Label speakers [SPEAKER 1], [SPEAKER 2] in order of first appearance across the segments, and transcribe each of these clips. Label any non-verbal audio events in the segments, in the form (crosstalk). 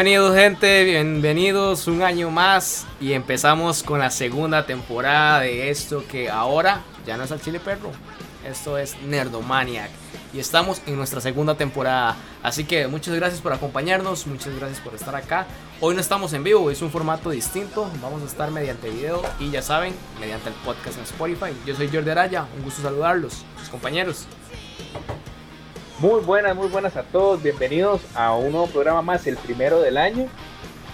[SPEAKER 1] Bienvenidos gente, bienvenidos un año más y empezamos con la segunda temporada de esto que ahora ya no es el Chile Perro, esto es Nerdomaniac y estamos en nuestra segunda temporada. Así que muchas gracias por acompañarnos, muchas gracias por estar acá. Hoy no estamos en vivo, es un formato distinto, vamos a estar mediante video y ya saben, mediante el podcast en Spotify. Yo soy Jordi Araya, un gusto saludarlos, mis compañeros.
[SPEAKER 2] Muy buenas, muy buenas a todos. Bienvenidos a un nuevo programa más, el primero del año,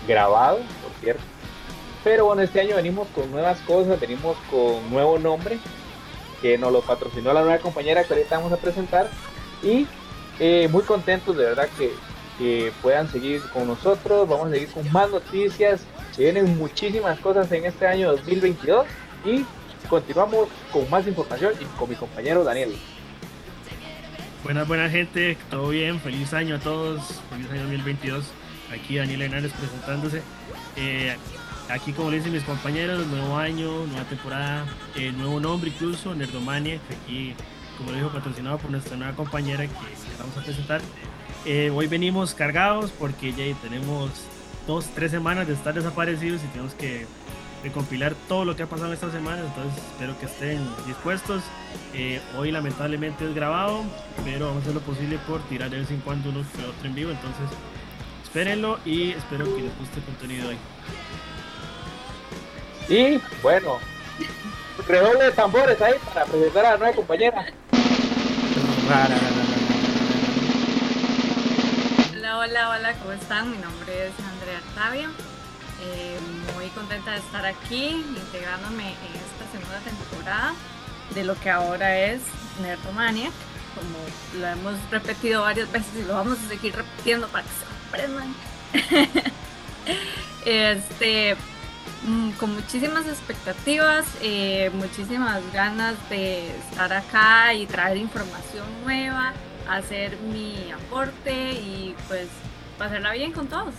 [SPEAKER 2] grabado, por cierto. Pero bueno, este año venimos con nuevas cosas, venimos con nuevo nombre, que nos lo patrocinó la nueva compañera que ahorita vamos a presentar. Y eh, muy contentos de verdad que, que puedan seguir con nosotros. Vamos a seguir con más noticias. Se vienen muchísimas cosas en este año 2022 y continuamos con más información y con mi compañero Daniel.
[SPEAKER 3] Buenas, buenas gente, todo bien, feliz año a todos, feliz año 2022. Aquí Daniel Hernández presentándose. Eh, aquí, como le dicen mis compañeros, nuevo año, nueva temporada, eh, nuevo nombre incluso, Nerdomania, que aquí, como le dijo, patrocinado por nuestra nueva compañera que, que vamos a presentar. Eh, hoy venimos cargados porque ya tenemos dos, tres semanas de estar desaparecidos y tenemos que de compilar todo lo que ha pasado esta semana, entonces espero que estén dispuestos. Eh, hoy lamentablemente es grabado, pero vamos a hacer lo posible por tirar de vez en cuando uno que otro en vivo, entonces espérenlo y espero que les guste el contenido hoy.
[SPEAKER 2] Y bueno, redoble de tambores ahí para presentar a la nueva compañera.
[SPEAKER 4] Hola, hola, hola, ¿cómo están? Mi nombre es Andrea Tavia. Eh, muy contenta de estar aquí, integrándome en esta segunda temporada de lo que ahora es Nerdomaniac. Como lo hemos repetido varias veces y lo vamos a seguir repitiendo para que se aprendan. (laughs) este, mm, con muchísimas expectativas, eh, muchísimas ganas de estar acá y traer información nueva, hacer mi aporte y pues pasarla bien con todos.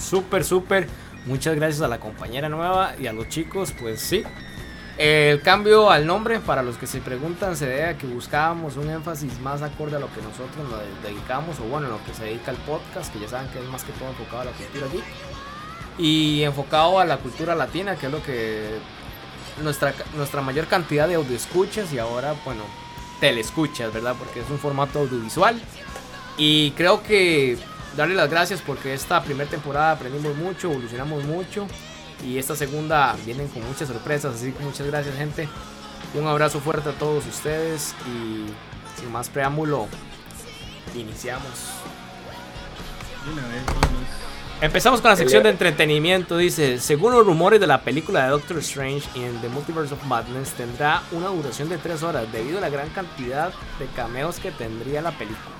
[SPEAKER 1] Súper, súper. Muchas gracias a la compañera nueva y a los chicos, pues sí. El cambio al nombre, para los que se preguntan, se debe a que buscábamos un énfasis más acorde a lo que nosotros nos dedicamos, o bueno, lo que se dedica al podcast, que ya saben que es más que todo enfocado a la cultura allí. Y enfocado a la cultura latina, que es lo que nuestra, nuestra mayor cantidad de audio escuchas y ahora, bueno, telescuchas, ¿verdad? Porque es un formato audiovisual. Y creo que darle las gracias porque esta primera temporada aprendimos mucho, evolucionamos mucho y esta segunda vienen con muchas sorpresas, así que muchas gracias gente. Un abrazo fuerte a todos ustedes y sin más preámbulo, iniciamos. Empezamos con la sección de entretenimiento. Dice, según los rumores de la película de Doctor Strange en The Multiverse of Madness, tendrá una duración de 3 horas debido a la gran cantidad de cameos que tendría la película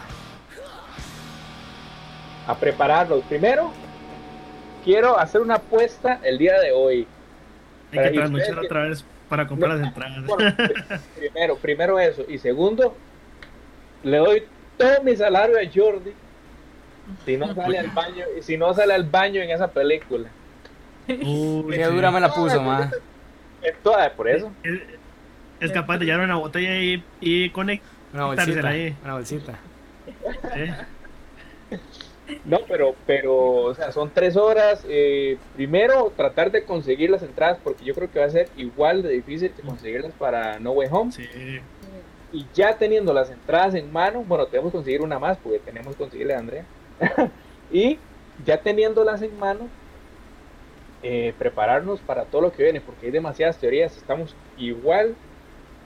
[SPEAKER 2] a prepararlos. Primero, quiero hacer una apuesta el día de hoy.
[SPEAKER 3] Hay que trasnochar otra vez para comprar las entradas. (laughs)
[SPEAKER 2] primero, primero eso. Y segundo, le doy todo mi salario a Jordi si no sale al baño, si no sale al baño en esa película.
[SPEAKER 1] Uy, qué dura me la puso, más.
[SPEAKER 2] Toda, por eso.
[SPEAKER 3] Es, capaz de llevar una botella y, y conectarse
[SPEAKER 1] una bolsita, ahí. Una bolsita.
[SPEAKER 2] No, pero, pero, o sea, son tres horas. Eh, primero, tratar de conseguir las entradas, porque yo creo que va a ser igual de difícil que conseguirlas para No Way Home.
[SPEAKER 3] Sí.
[SPEAKER 2] Y ya teniendo las entradas en mano, bueno, tenemos que conseguir una más, porque tenemos que conseguirle a Andrea. (laughs) y ya teniéndolas en mano, eh, prepararnos para todo lo que viene, porque hay demasiadas teorías. Estamos igual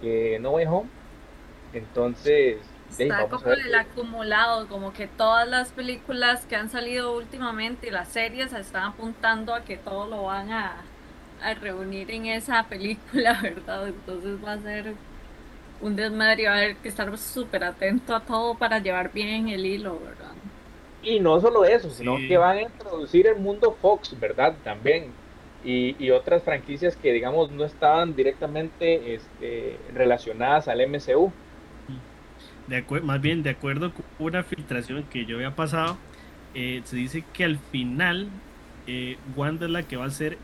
[SPEAKER 2] que No Way Home. Entonces,
[SPEAKER 4] Está como el acumulado, como que todas las películas que han salido últimamente y las series están apuntando a que todo lo van a, a reunir en esa película, (laughs) ¿verdad? Entonces va a ser un desmadre, va a haber que estar súper atento a todo para llevar bien el hilo, ¿verdad?
[SPEAKER 2] Y no solo eso, sino que van a introducir el mundo Fox, ¿verdad? También. Y, y, otras franquicias que, digamos, no estaban directamente este, relacionadas al MCU
[SPEAKER 3] de más bien de acuerdo con una filtración que yo había pasado, eh, se dice que al final eh, Wanda es la que va a ser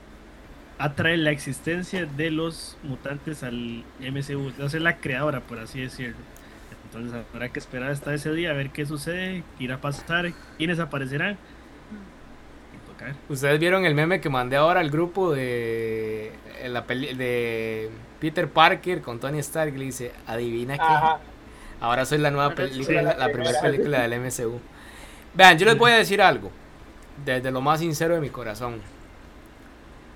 [SPEAKER 3] atrae la existencia de los mutantes al MCU, va a ser la creadora, por así decirlo. Entonces habrá que esperar hasta ese día a ver qué sucede, qué irá a pasar, quiénes aparecerán.
[SPEAKER 1] Ustedes vieron el meme que mandé ahora al grupo de la peli- de Peter Parker con Tony Stark y le dice, adivina qué.
[SPEAKER 2] Ajá.
[SPEAKER 1] Ahora soy la nueva película, la,
[SPEAKER 2] la
[SPEAKER 1] primera película del MCU. Vean, yo les voy a decir algo, desde lo más sincero de mi corazón.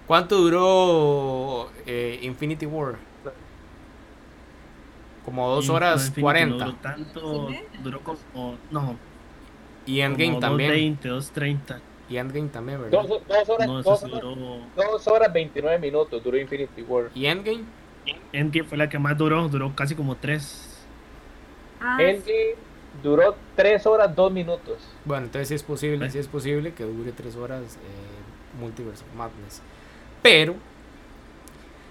[SPEAKER 1] ¿Cuánto duró eh, Infinity War? Como dos horas cuarenta.
[SPEAKER 3] No duró tanto, duró como, no,
[SPEAKER 1] Y Endgame
[SPEAKER 3] como
[SPEAKER 1] también.
[SPEAKER 3] 2.20, 2.30.
[SPEAKER 1] Y Endgame también, ¿verdad?
[SPEAKER 2] Dos, dos horas,
[SPEAKER 3] No, eso
[SPEAKER 2] dos,
[SPEAKER 3] sí
[SPEAKER 2] horas,
[SPEAKER 3] duró.
[SPEAKER 2] dos horas 29 minutos duró Infinity War.
[SPEAKER 1] Y Endgame.
[SPEAKER 3] Endgame fue la que más duró, duró casi como 3.
[SPEAKER 4] Ah,
[SPEAKER 2] Endgame duró 3 horas 2 minutos.
[SPEAKER 1] Bueno, entonces sí es posible,
[SPEAKER 3] ¿Eh?
[SPEAKER 1] sí es posible que dure tres horas eh, Multiverse of Madness. Pero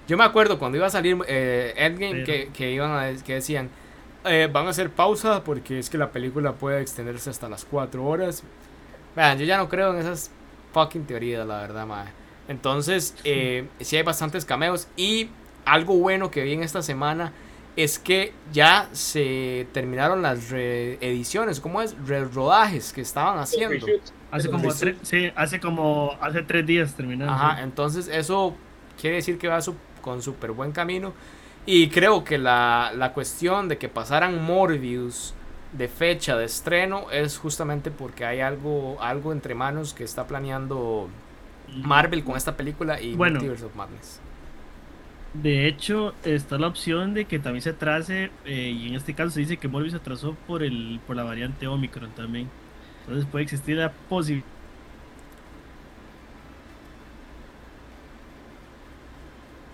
[SPEAKER 1] yo me acuerdo cuando iba a salir eh, Endgame
[SPEAKER 3] Pero-
[SPEAKER 1] que, que iban a que decían eh, van a hacer pausa porque es que la película puede extenderse hasta las cuatro horas. Vean, yo ya no creo en esas fucking teorías, la verdad, madre. Entonces, eh, sí hay bastantes cameos y algo bueno que vi en esta semana es que ya se terminaron las reediciones, ¿cómo es? Rodajes que estaban haciendo.
[SPEAKER 3] Hace como,
[SPEAKER 1] Sí, sí.
[SPEAKER 3] tres, sí, hace como, hace tres días terminaron.
[SPEAKER 1] Ajá,
[SPEAKER 3] sí.
[SPEAKER 1] entonces eso quiere decir que va su- con súper buen camino. Y creo que la, la cuestión de que pasaran Morbius de fecha de estreno es justamente porque hay algo, algo entre manos que está planeando Marvel con esta película y
[SPEAKER 3] Bueno.
[SPEAKER 1] Multiverse of Madness.
[SPEAKER 3] De hecho, está la opción de que también se atrase, eh, y en este caso se dice que Morbius se atrasó por el por la variante Omicron también. Entonces puede existir la posibilidad.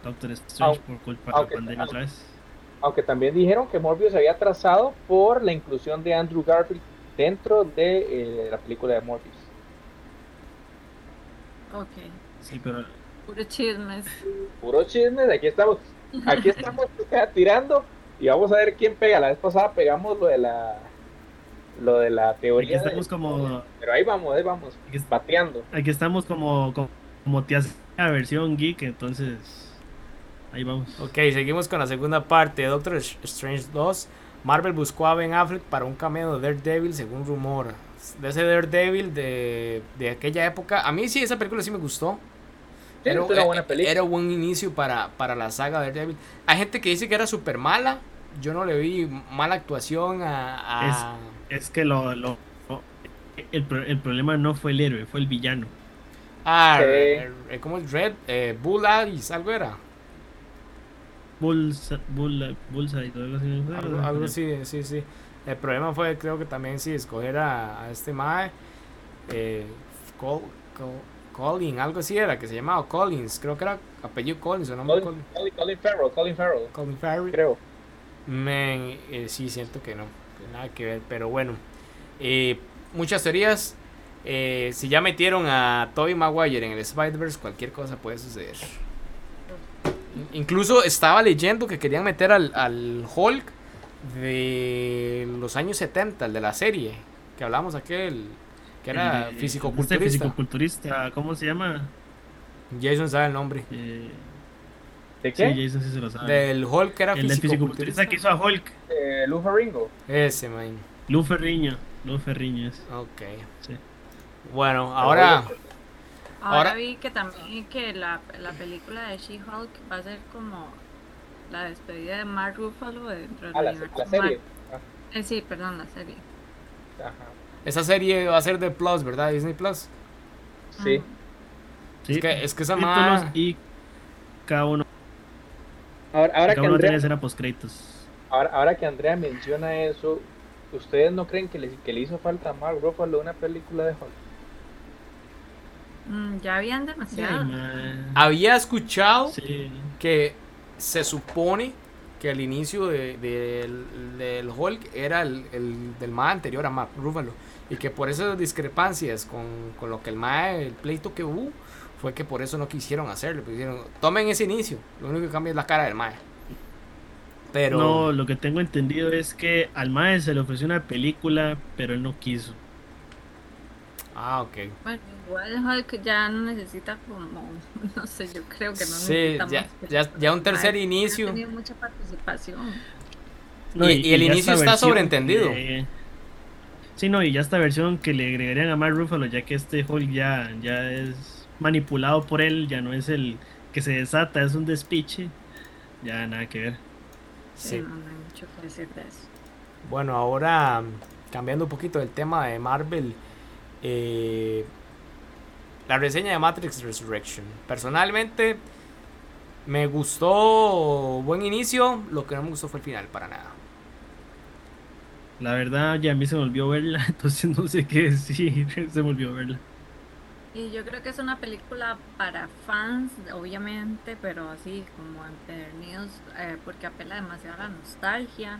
[SPEAKER 3] Doctor Strange por culpa de la
[SPEAKER 2] aunque-
[SPEAKER 3] pandemia otra vez.
[SPEAKER 2] Aunque también dijeron que Morbius se había atrasado por la inclusión de Andrew Garfield dentro de eh, la película de Morbius.
[SPEAKER 4] ok.
[SPEAKER 3] Sí, pero
[SPEAKER 4] Puro chismes.
[SPEAKER 2] Puro chismes, aquí estamos, aquí estamos tirando y vamos a ver quién pega. La vez pasada pegamos lo de la lo de la
[SPEAKER 3] aquí
[SPEAKER 2] teoría.
[SPEAKER 3] estamos
[SPEAKER 2] de-
[SPEAKER 3] como
[SPEAKER 2] Pero ahí vamos, ahí vamos,
[SPEAKER 3] aquí,
[SPEAKER 2] bateando.
[SPEAKER 3] aquí estamos como como, como te hace la versión geek, entonces ahí vamos.
[SPEAKER 1] Ok, seguimos con la segunda parte de Doctor Strange 2. Marvel buscó a Ben Affleck para un cameo de Daredevil según rumor. De ese Daredevil de, de aquella época. A mí sí, esa película sí me gustó.
[SPEAKER 2] Sí,
[SPEAKER 1] Era,
[SPEAKER 2] una buena
[SPEAKER 1] eh,
[SPEAKER 2] película.
[SPEAKER 1] era un buen inicio para, para la saga de Daredevil. Hay gente que dice que era súper mala. Yo no le vi mala actuación a... a-
[SPEAKER 3] Es que lo, lo- el, el problema no fue el héroe, fue el villano.
[SPEAKER 1] a-
[SPEAKER 2] Sí.
[SPEAKER 1] eh, ¿Cómo es? Red? Eh, Bull Aris, algo era.
[SPEAKER 3] Bullseye, Bull, Bullseye, algo así.
[SPEAKER 1] Algo, algo así, sí, sí. El problema fue, creo que también sí, escoger a, a este Mae. Eh, Col- Col- Colin, algo así era, que se llamaba Collins. Creo que era apellido Collins o nombre
[SPEAKER 2] Colin,
[SPEAKER 1] Colin.
[SPEAKER 2] Colin, Farrell, Colin Farrell,
[SPEAKER 1] Colin Farrell.
[SPEAKER 2] creo.
[SPEAKER 1] Men, eh, sí, siento que no, que nada que ver, pero bueno. Eh, muchas teorías. Eh, si ya metieron a Tobey Maguire en el Spider-Verse, cualquier cosa puede suceder. Incluso estaba leyendo que querían meter al, al Hulk de los años 70, el de la serie, que hablamos aquel, que era
[SPEAKER 3] de-
[SPEAKER 1] físico-culturista.
[SPEAKER 3] Este fisicoculturista, ¿cómo se llama?
[SPEAKER 1] Jason sabe el nombre.
[SPEAKER 3] Eh,
[SPEAKER 2] ¿De
[SPEAKER 3] sí,
[SPEAKER 2] qué?
[SPEAKER 3] Jason sí se lo sabe.
[SPEAKER 1] Del Hulk que era
[SPEAKER 3] el
[SPEAKER 1] físico-culturista.
[SPEAKER 3] que hizo a Hulk.
[SPEAKER 2] Eh, Lou Ferrigno.
[SPEAKER 1] Ese, man.
[SPEAKER 3] Lou Ferriño. Lou Ferriño es.
[SPEAKER 1] Ok.
[SPEAKER 3] Sí.
[SPEAKER 1] Bueno, ahora...
[SPEAKER 4] Ahora,
[SPEAKER 1] Ahora-
[SPEAKER 4] vi que también que la, la película de She-Hulk va a ser como la despedida de Mark Ruffalo dentro del
[SPEAKER 2] Ah, la,
[SPEAKER 4] universo
[SPEAKER 2] la serie.
[SPEAKER 4] Marvel. Eh, sí, perdón, la serie.
[SPEAKER 2] Ajá.
[SPEAKER 1] Esa serie va a ser de Plus, ¿verdad? Disney Plus.
[SPEAKER 2] Sí.
[SPEAKER 3] Sí.
[SPEAKER 1] Es que, es que esa ma...
[SPEAKER 3] y cada uno,
[SPEAKER 2] Ahora, ahora, que
[SPEAKER 3] cada uno
[SPEAKER 2] Andrea,
[SPEAKER 3] escena post créditos.
[SPEAKER 2] ahora, ahora que Andrea menciona eso, ¿ustedes no creen que le, que le hizo falta a Mark Ruffalo una película de Hulk?
[SPEAKER 4] Mm, ya habían demasiado.
[SPEAKER 1] Había escuchado
[SPEAKER 3] Sí.
[SPEAKER 1] que se supone que el inicio de- del, del Hulk era el, el del MA anterior a Mark Ruffalo. Y que por esas discrepancias con, con lo que el MA, el pleito que hubo, fue que por eso no quisieron hacerlo. porque dijeron, tomen ese inicio, lo único que cambia es la cara del MA. Pero...
[SPEAKER 3] No, lo que tengo entendido es que al Mae se le ofreció una película, pero él no quiso.
[SPEAKER 1] Ah, ok.
[SPEAKER 4] Bueno, igual Hulk ya no necesita como, (laughs) no sé, yo creo que no
[SPEAKER 1] Sí,
[SPEAKER 4] necesita
[SPEAKER 1] ya,
[SPEAKER 4] más
[SPEAKER 1] ya, ya un tercer
[SPEAKER 4] Ay,
[SPEAKER 1] inicio.
[SPEAKER 4] Ha tenido mucha participación.
[SPEAKER 1] y, el inicio está sobreentendido.
[SPEAKER 3] Sí, no, y ya esta versión que le agregarían a Mark Ruffalo, ya que este Hulk ya, ya es manipulado por él, ya no es el que se desata, es un despiche. Ya nada que ver.
[SPEAKER 4] Sí, no, hay mucho que decir de eso.
[SPEAKER 1] Bueno, ahora cambiando un poquito del tema de Marvel, eh, la reseña de Matrix Resurrection. Personalmente me gustó buen inicio, lo que no me gustó fue el final, para nada.
[SPEAKER 3] La verdad, ya a mí se me volvió verla, (laughs) entonces no sé qué decir, (laughs) se me volvió verla.
[SPEAKER 4] Y yo creo que es una película para fans, obviamente, pero así como empedernidos, eh, porque apela demasiado a la nostalgia,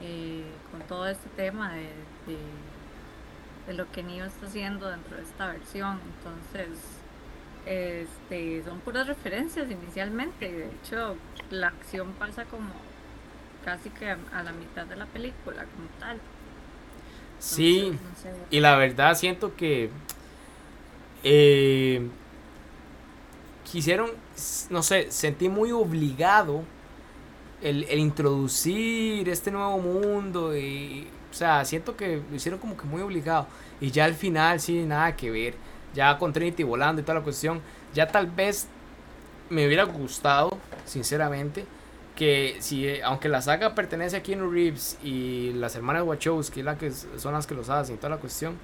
[SPEAKER 4] eh, con todo este tema de, de, lo que Neo está haciendo dentro de esta versión. Entonces, este, son puras referencias inicialmente. De hecho, la acción pasa como casi que a, la mitad de la película, como tal.
[SPEAKER 1] sí, y la verdad siento que eh, quisieron, no sé, sentí muy obligado el, introducir este nuevo mundo y, o sea, siento que lo hicieron como que muy obligado. Y ya al final sí, nada que ver, ya con Trinity volando y toda la cuestión, ya tal vez me hubiera gustado, sinceramente, que si, aunque la saga pertenece a Keanu Reeves y las hermanas Wachowski la que son las que los hacen y toda la cuestión.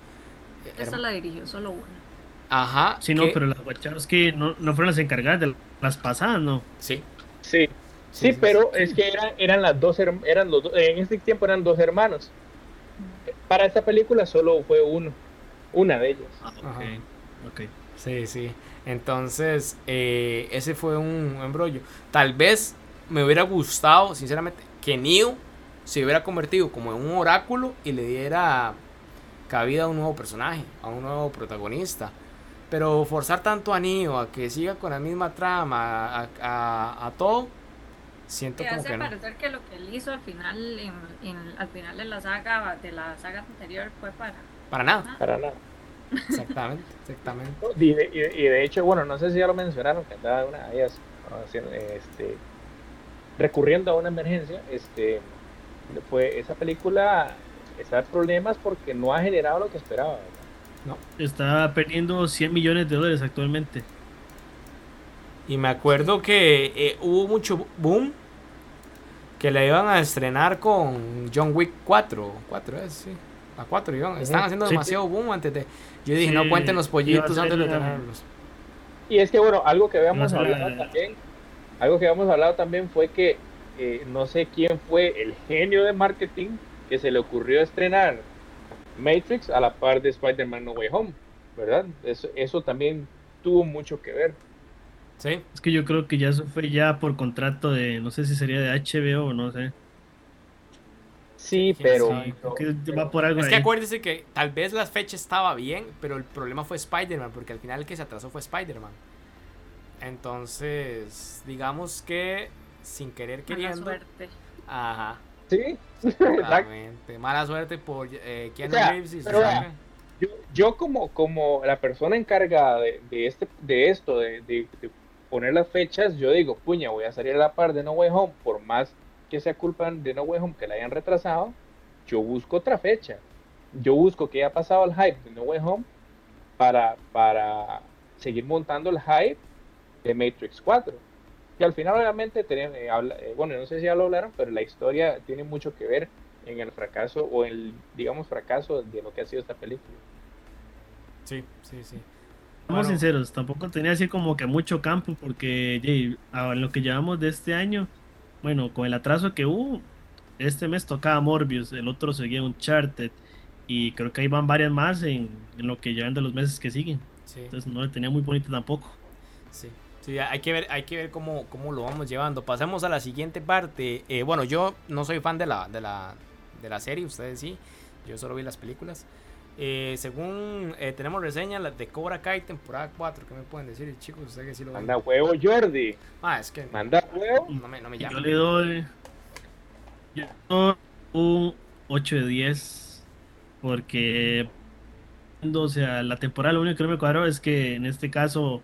[SPEAKER 4] Esa la dirigió solo una.
[SPEAKER 1] Ajá.
[SPEAKER 3] Sí, no, pero las Wachowski no, no fueron las encargadas de las pasadas, ¿no?
[SPEAKER 1] Sí.
[SPEAKER 2] Sí. Sí, pero es que eran, eran las dos, eran los en ese tiempo eran dos hermanos. Para esta película solo fue uno, una de ellos.
[SPEAKER 3] Ah, okay.
[SPEAKER 1] Sí, sí. Entonces, eh, ese fue un embrollo. Tal vez me hubiera gustado, sinceramente, que Neo se hubiera convertido como en un oráculo y le diera cabida a un nuevo personaje, a un nuevo protagonista. Pero forzar tanto a Neo a que siga con la misma trama, a, a, a todo, siento como
[SPEAKER 4] hace que parecer que lo que él hizo al final, en, al final de la saga, de la saga anterior fue para...
[SPEAKER 1] Para nada.
[SPEAKER 2] Para nada.
[SPEAKER 1] Exactamente, exactamente.
[SPEAKER 2] Y de, y, de, hecho, bueno, no sé si ya lo mencionaron, que andaba una de ellas este, recurriendo a una emergencia, este, fue esa película está en problemas porque no ha generado lo que esperaba.
[SPEAKER 3] No. Está perdiendo 100 millones de dólares actualmente.
[SPEAKER 1] Y me acuerdo que eh, hubo mucho boom que le iban a estrenar con John Wick 4. 4 es, sí. A 4 iban. Están haciendo demasiado boom antes de. Yo dije, no cuenten los pollitos antes de tenerlos.
[SPEAKER 2] Y es que, bueno, algo que habíamos hablado también. Algo que habíamos hablado también fue que eh, no sé quién fue el genio de marketing que se le ocurrió estrenar Matrix a la par de Spider-Man No Way Home, ¿verdad? Eso, eso también tuvo mucho que ver.
[SPEAKER 3] Sí. Es que yo creo que ya eso fue ya por contrato de, no sé si sería de HBO o no sé.
[SPEAKER 2] Sí, pero...
[SPEAKER 3] va por algo
[SPEAKER 1] es que acuérdese que tal vez la fecha estaba bien, pero el problema fue Spider-Man, porque al final el que se atrasó fue Spider-Man. Entonces, digamos que sin querer queriendo...
[SPEAKER 4] Mala suerte.
[SPEAKER 1] Ajá.
[SPEAKER 2] Sí,
[SPEAKER 1] exactamente. Mala suerte por eh, Keanu Reeves y
[SPEAKER 2] yo, yo como, como la persona encargada de, de este, de esto, de, de, poner las fechas, yo digo, puña, voy a salir a la par de No Way Home, por más que sea culpa de No Way Home que la hayan retrasado, yo busco otra fecha. Yo busco que haya pasado el hype de No Way Home para, para seguir montando el hype de Matrix 4. Y al final obviamente, eh, eh, bueno, no sé si ya lo hablaron, pero la historia tiene mucho que ver en el fracaso o el, digamos, fracaso de lo que ha sido esta película.
[SPEAKER 1] Sí, sí, sí.
[SPEAKER 3] Vamos sinceros, tampoco tenía así como que mucho campo porque en lo que llevamos de este año, bueno, con el atraso que hubo, este mes tocaba Morbius, el otro seguía Uncharted y creo que ahí van varias más en, lo que llevan de los meses que siguen. Entonces no le tenía muy bonito tampoco.
[SPEAKER 1] Sí. Sí, hay que ver, hay que ver cómo, cómo lo vamos llevando. Pasemos a la siguiente parte. Eh, bueno, yo no soy fan de la, de la, de la serie, ustedes sí. Yo solo vi las películas. Eh, según eh, tenemos reseñas de Cobra Kai temporada 4, ¿qué me pueden decir, chicos? Ustedes que sí lo
[SPEAKER 2] Manda huevo, Jordi.
[SPEAKER 1] Ah, es que.
[SPEAKER 2] Manda huevo.
[SPEAKER 1] No me, no me.
[SPEAKER 3] Yo le doy. Yo doy un 8 de 10. Porque. O sea, la temporada lo único que no me cuadró es que en este caso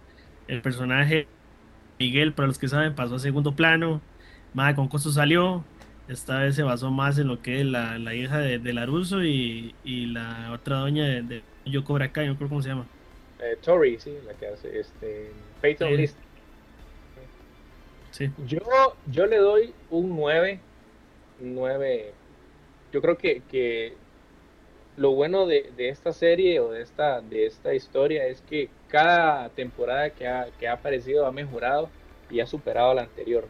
[SPEAKER 3] el personaje Miguel, para los que saben, pasó a segundo plano. Más con costo salió. esta vez se basó más en lo que es la, la hija de, de Laruso y, y la otra doña de, de Yo Cobra Kai, no creo cómo se llama.
[SPEAKER 2] Eh, Tori, sí, la que hace este Peyton
[SPEAKER 3] Sí.
[SPEAKER 2] List.
[SPEAKER 3] Sí.
[SPEAKER 2] Yo, yo le doy un 9. 9. Yo creo que, que lo bueno de, de esta serie o de esta, de esta historia es que cada temporada que ha, que ha aparecido ha mejorado y ha superado a la anterior.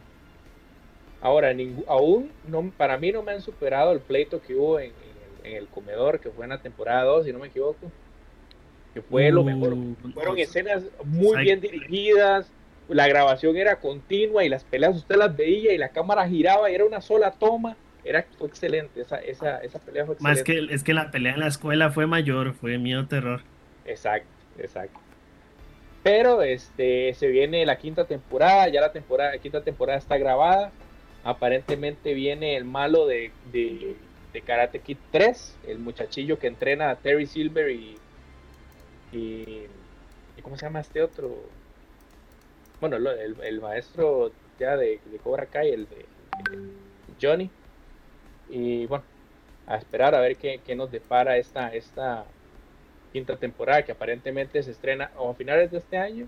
[SPEAKER 2] Ahora, aún no, para mí no me han superado el pleito que hubo en, en el, en el comedor, que fue en la temporada 2, si no me equivoco. Que fue lo mejor.
[SPEAKER 3] Uh,
[SPEAKER 2] Fueron escenas muy bien dirigidas, la grabación era continua y las peleas usted las veía y la cámara giraba y era una sola toma. Era fue excelente, esa, esa, esa pelea fue
[SPEAKER 3] Más
[SPEAKER 2] excelente.
[SPEAKER 3] que es que la pelea en la escuela fue mayor, fue miedo terror.
[SPEAKER 2] Exacto, exacto. Pero este se viene la quinta temporada, ya la temporada, la quinta temporada está grabada. Aparentemente viene el malo de, de, de Karate Kid 3, el muchachillo que entrena a Terry Silver y, y, ¿cómo se llama este otro? Bueno, el, el maestro ya de, de Cobra Kai, el de el Johnny. Y bueno, a esperar a ver qué, qué nos depara esta, esta quinta temporada que aparentemente se estrena o a finales de este año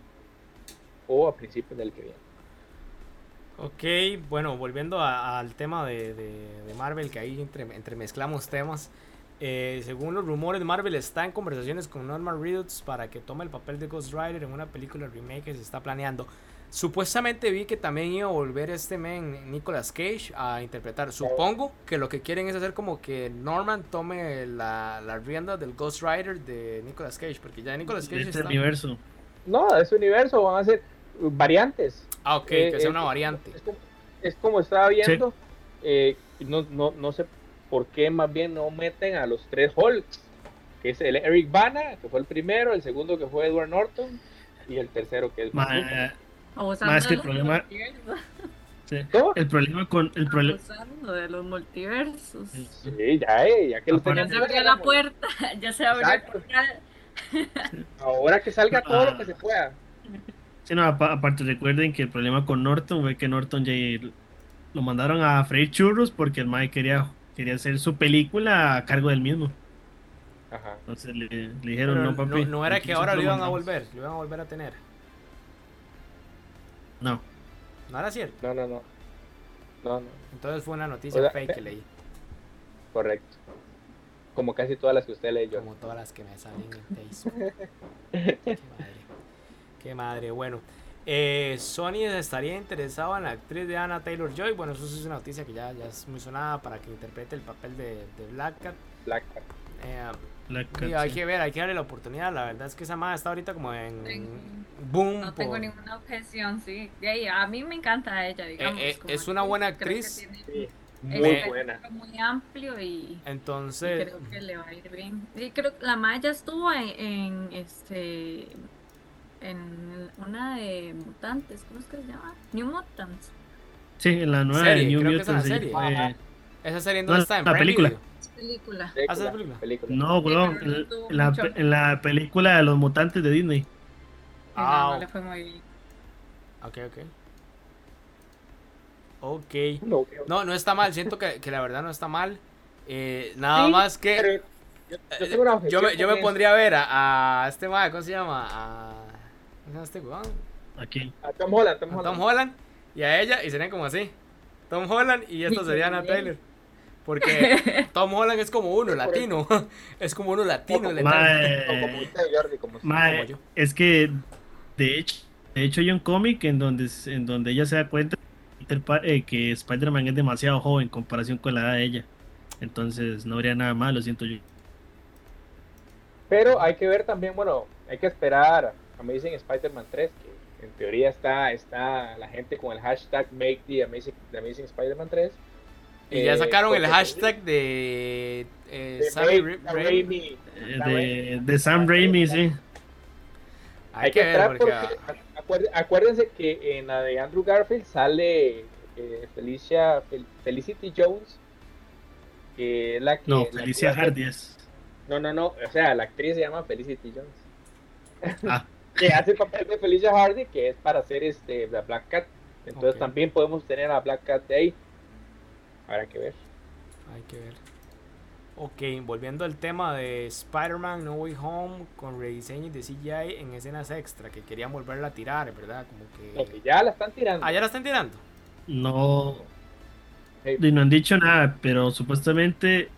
[SPEAKER 2] o a principios del que viene.
[SPEAKER 1] Ok, bueno, volviendo a- al tema de, Marvel, que ahí entre, entremezclamos temas. eh, según los rumores, Marvel está en conversaciones con Norman Reedus para que tome el papel de Ghost Rider en una película remake que se está planeando. Supuestamente vi que también iba a volver este men Nicolas Cage a interpretar. Supongo que lo que quieren es hacer como que Norman tome la, la rienda del Ghost Rider de Nicolas Cage, porque ya Nicolas Cage
[SPEAKER 3] este
[SPEAKER 1] está...
[SPEAKER 3] universo.
[SPEAKER 2] No, de ese universo van a ser variantes.
[SPEAKER 1] Ah, ok,
[SPEAKER 2] Eh,
[SPEAKER 1] que sea
[SPEAKER 2] eh,
[SPEAKER 1] una variante.
[SPEAKER 2] Es como, es como estaba viendo, eh, no, no, no sé por qué más bien no meten a los tres Hulks, que es el Eric Bana, que fue el primero, el segundo que fue Edward Norton y el tercero que es
[SPEAKER 3] Ma-
[SPEAKER 2] Mark Ruffalo.
[SPEAKER 3] eh,
[SPEAKER 4] Abusando
[SPEAKER 3] Más que el problema- sí. (laughs)
[SPEAKER 2] ¿Cómo?
[SPEAKER 3] El problema con el problema
[SPEAKER 4] de los multiversos.
[SPEAKER 2] Sí, ya, eh, ya que lo
[SPEAKER 4] Ya se abrió la puerta, (laughs) ya se abrió el portal.
[SPEAKER 2] Ahora que salga todo
[SPEAKER 3] Ah.
[SPEAKER 2] lo que se pueda.
[SPEAKER 3] Sí, no, apa- aparte recuerden que el problema con Norton fue que Norton ya lo mandaron a freír churros porque el Mike quería, quería hacer su película a cargo del mismo.
[SPEAKER 2] Ajá.
[SPEAKER 3] Entonces le, le
[SPEAKER 1] Pero
[SPEAKER 3] dijeron, no,
[SPEAKER 1] no,
[SPEAKER 3] papi.
[SPEAKER 1] no era
[SPEAKER 3] aquí
[SPEAKER 1] que ahora lo iban a
[SPEAKER 3] mandamos".
[SPEAKER 1] volver, lo iban a volver a tener.
[SPEAKER 3] No.
[SPEAKER 1] No era cierto.
[SPEAKER 2] No, no, no. No, no.
[SPEAKER 1] Entonces fue una noticia
[SPEAKER 2] O sea,
[SPEAKER 1] fake que leí,
[SPEAKER 2] Correcto. Como casi todas las que usted leyó.
[SPEAKER 1] como todas las que me salen en (laughs) Facebook. Qué madre. Qué madre. Bueno, eh, Sony estaría interesado en la actriz de Anna Taylor Joy. Bueno, eso sí es una noticia que ya, ya es muy sonada para que interprete el papel de, de Black Cat.
[SPEAKER 2] Black Cat.
[SPEAKER 1] Eh, y hay que ver, hay que darle la oportunidad. La verdad es que esa madre está ahorita como en boom.
[SPEAKER 4] No tengo
[SPEAKER 1] por-
[SPEAKER 4] ninguna objeción, sí. De ahí, a mí me encanta ella, digamos.
[SPEAKER 1] eh,
[SPEAKER 4] como
[SPEAKER 1] es una buena actriz.
[SPEAKER 4] tiene
[SPEAKER 2] Sí, muy buena.
[SPEAKER 4] Muy amplio y, y
[SPEAKER 1] Entonces,
[SPEAKER 4] creo que le va a ir bien. Y creo que la Maya estuvo en, en, este en una de mutantes, ¿cómo es que se llama? New Mutants.
[SPEAKER 3] Sí, en la nueva
[SPEAKER 1] Serie,
[SPEAKER 3] de New
[SPEAKER 1] creo que es una
[SPEAKER 3] Mutants.
[SPEAKER 1] Esa serie no,
[SPEAKER 3] No,
[SPEAKER 1] está en
[SPEAKER 3] la
[SPEAKER 1] Prime
[SPEAKER 3] película.
[SPEAKER 1] Video.
[SPEAKER 4] Es película.
[SPEAKER 2] Película,
[SPEAKER 1] ¿Ah, película?
[SPEAKER 2] película.
[SPEAKER 3] No, weón, en, la,
[SPEAKER 4] mucho-
[SPEAKER 3] en la película de los mutantes de Disney.
[SPEAKER 4] Y
[SPEAKER 1] Ah,
[SPEAKER 4] no, no le fue muy bien.
[SPEAKER 1] Ok, ok. Ok.
[SPEAKER 2] No,
[SPEAKER 1] No, no está mal. Siento que, que la verdad no está mal. Eh, nada
[SPEAKER 2] Sí,
[SPEAKER 1] más que.
[SPEAKER 2] yo,
[SPEAKER 1] me, yo me pondría a ver a, a este madre, ¿cómo se llama? A, ¿Cómo se llama este weón?
[SPEAKER 3] Aquí.
[SPEAKER 2] A Tom Holland, Tom
[SPEAKER 1] A
[SPEAKER 2] Holland.
[SPEAKER 1] Tom Holland y a ella y serían como así. Tom Holland y esta sería Anna Taylor. Porque (laughs) Tom Holland es como uno, latino. (laughs) Es como uno latino. le-
[SPEAKER 3] Mae,
[SPEAKER 2] O como usted, Jordi, como usted.
[SPEAKER 3] Mae,
[SPEAKER 1] como yo.
[SPEAKER 3] es que de hecho, de hecho hay un cómic en donde, en donde ella se da cuenta eh, que Spider-Man es demasiado joven en comparación con la edad de ella. Entonces no habría nada malo, siento yo.
[SPEAKER 2] Pero hay que ver también, bueno, hay que esperar a Amazing Spider-Man 3, que en teoría está, está la gente con el hashtag Make the Amazing, the Amazing Spider-Man 3.
[SPEAKER 1] Y ya
[SPEAKER 2] Eh,
[SPEAKER 1] sacaron el hashtag de, eh,
[SPEAKER 2] de
[SPEAKER 1] Sammy Ra-
[SPEAKER 2] the
[SPEAKER 1] Raimi.
[SPEAKER 3] Eh, De, de Sam Raimi, sí.
[SPEAKER 1] Hay que ver porque.
[SPEAKER 2] porque acuérdense, que en la de Andrew Garfield sale eh, Felicia Fel- Felicity Jones, que es la que
[SPEAKER 3] No,
[SPEAKER 2] la
[SPEAKER 3] Felicia
[SPEAKER 2] que
[SPEAKER 3] Hardy es.
[SPEAKER 2] No, no, no, o sea, la actriz se llama Felicity Jones.
[SPEAKER 3] Ah, (laughs)
[SPEAKER 2] que hace el papel de Felicia Hardy, que es para hacer este la Black Cat. Entonces también podemos tener a Black Cat de ahí. Habrá que ver.
[SPEAKER 1] Hay que ver. Ok, volviendo al tema de Spider-Man No Way Home con rediseños de CGI en escenas extra, que querían volverla a tirar, ¿verdad? Como que...
[SPEAKER 2] que ya la están tirando.
[SPEAKER 1] Ah, ya la están tirando.
[SPEAKER 3] No,
[SPEAKER 2] Hey,
[SPEAKER 3] y no han dicho nada, pero supuestamente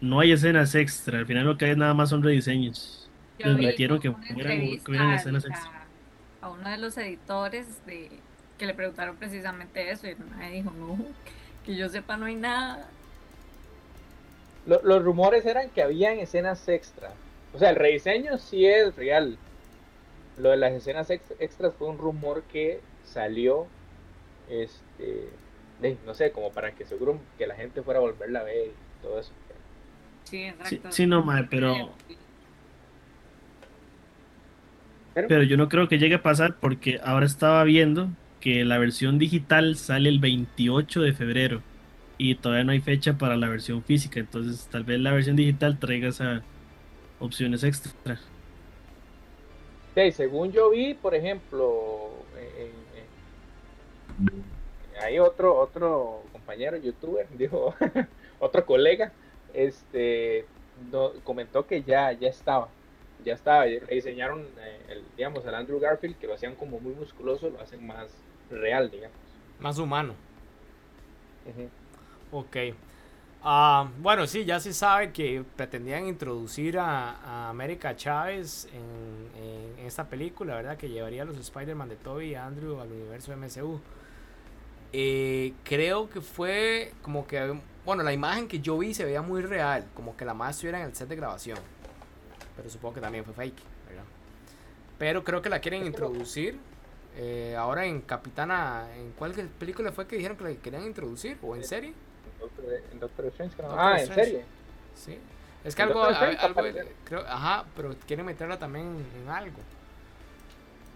[SPEAKER 3] no hay escenas extra. Al final lo que hay nada más son rediseños.
[SPEAKER 4] Yo
[SPEAKER 3] Les
[SPEAKER 4] vi
[SPEAKER 3] metieron que
[SPEAKER 4] a-
[SPEAKER 3] escenas extra.
[SPEAKER 4] A, uno de los editores de que le preguntaron precisamente eso y mae dijo, no, que yo sepa no hay nada.
[SPEAKER 2] lo- los rumores eran que habían escenas extra. O sea, el rediseño sí es real. Lo de las escenas ex- extras fue un rumor que salió, este, de- no sé, como para que seguro que la gente fuera a volverla a ver y todo eso.
[SPEAKER 4] Sí,
[SPEAKER 3] Sí,
[SPEAKER 4] exacto.
[SPEAKER 3] sí, no, mae, pero,
[SPEAKER 2] Pero,
[SPEAKER 3] pero yo no creo que llegue a pasar porque ahora estaba viendo que la versión digital sale el 28 de febrero y todavía no hay fecha para la versión física. Entonces, tal vez la versión digital traiga esas opciones extra.
[SPEAKER 2] sí, según yo vi, por ejemplo, en- en- en- hay otro otro compañero youtuber, (laughs) dijo, otro colega, este, comentó que ya ya estaba, ya estaba, diseñaron, eh, digamos, al Andrew Garfield que lo hacían como muy musculoso, lo hacen más real, digamos.
[SPEAKER 1] Más humano.
[SPEAKER 2] Ujú.
[SPEAKER 1] Ok. Ah, bueno, sí, ya se sabe que pretendían introducir a, a América Chávez en, en esta película, ¿verdad? Que llevaría a los Spider-Man de Toby y Andrew al universo MCU. Eh, creo que fue como que, bueno, la imagen que yo vi se veía muy real, como que la más estuviera en el set de grabación. Pero supongo que también fue fake, ¿verdad? Pero creo que la quieren introducir. Eh, ahora en Capitana, ¿en cuál película fue que dijeron que la querían introducir? ¿O en serie?
[SPEAKER 2] En Doctor, en Doctor Strange.
[SPEAKER 1] Doctor
[SPEAKER 2] ah, ¿en serie?
[SPEAKER 1] Sí. Es que
[SPEAKER 2] En
[SPEAKER 1] algo,
[SPEAKER 2] Strange
[SPEAKER 1] creo, ajá, pero quieren meterla también en algo.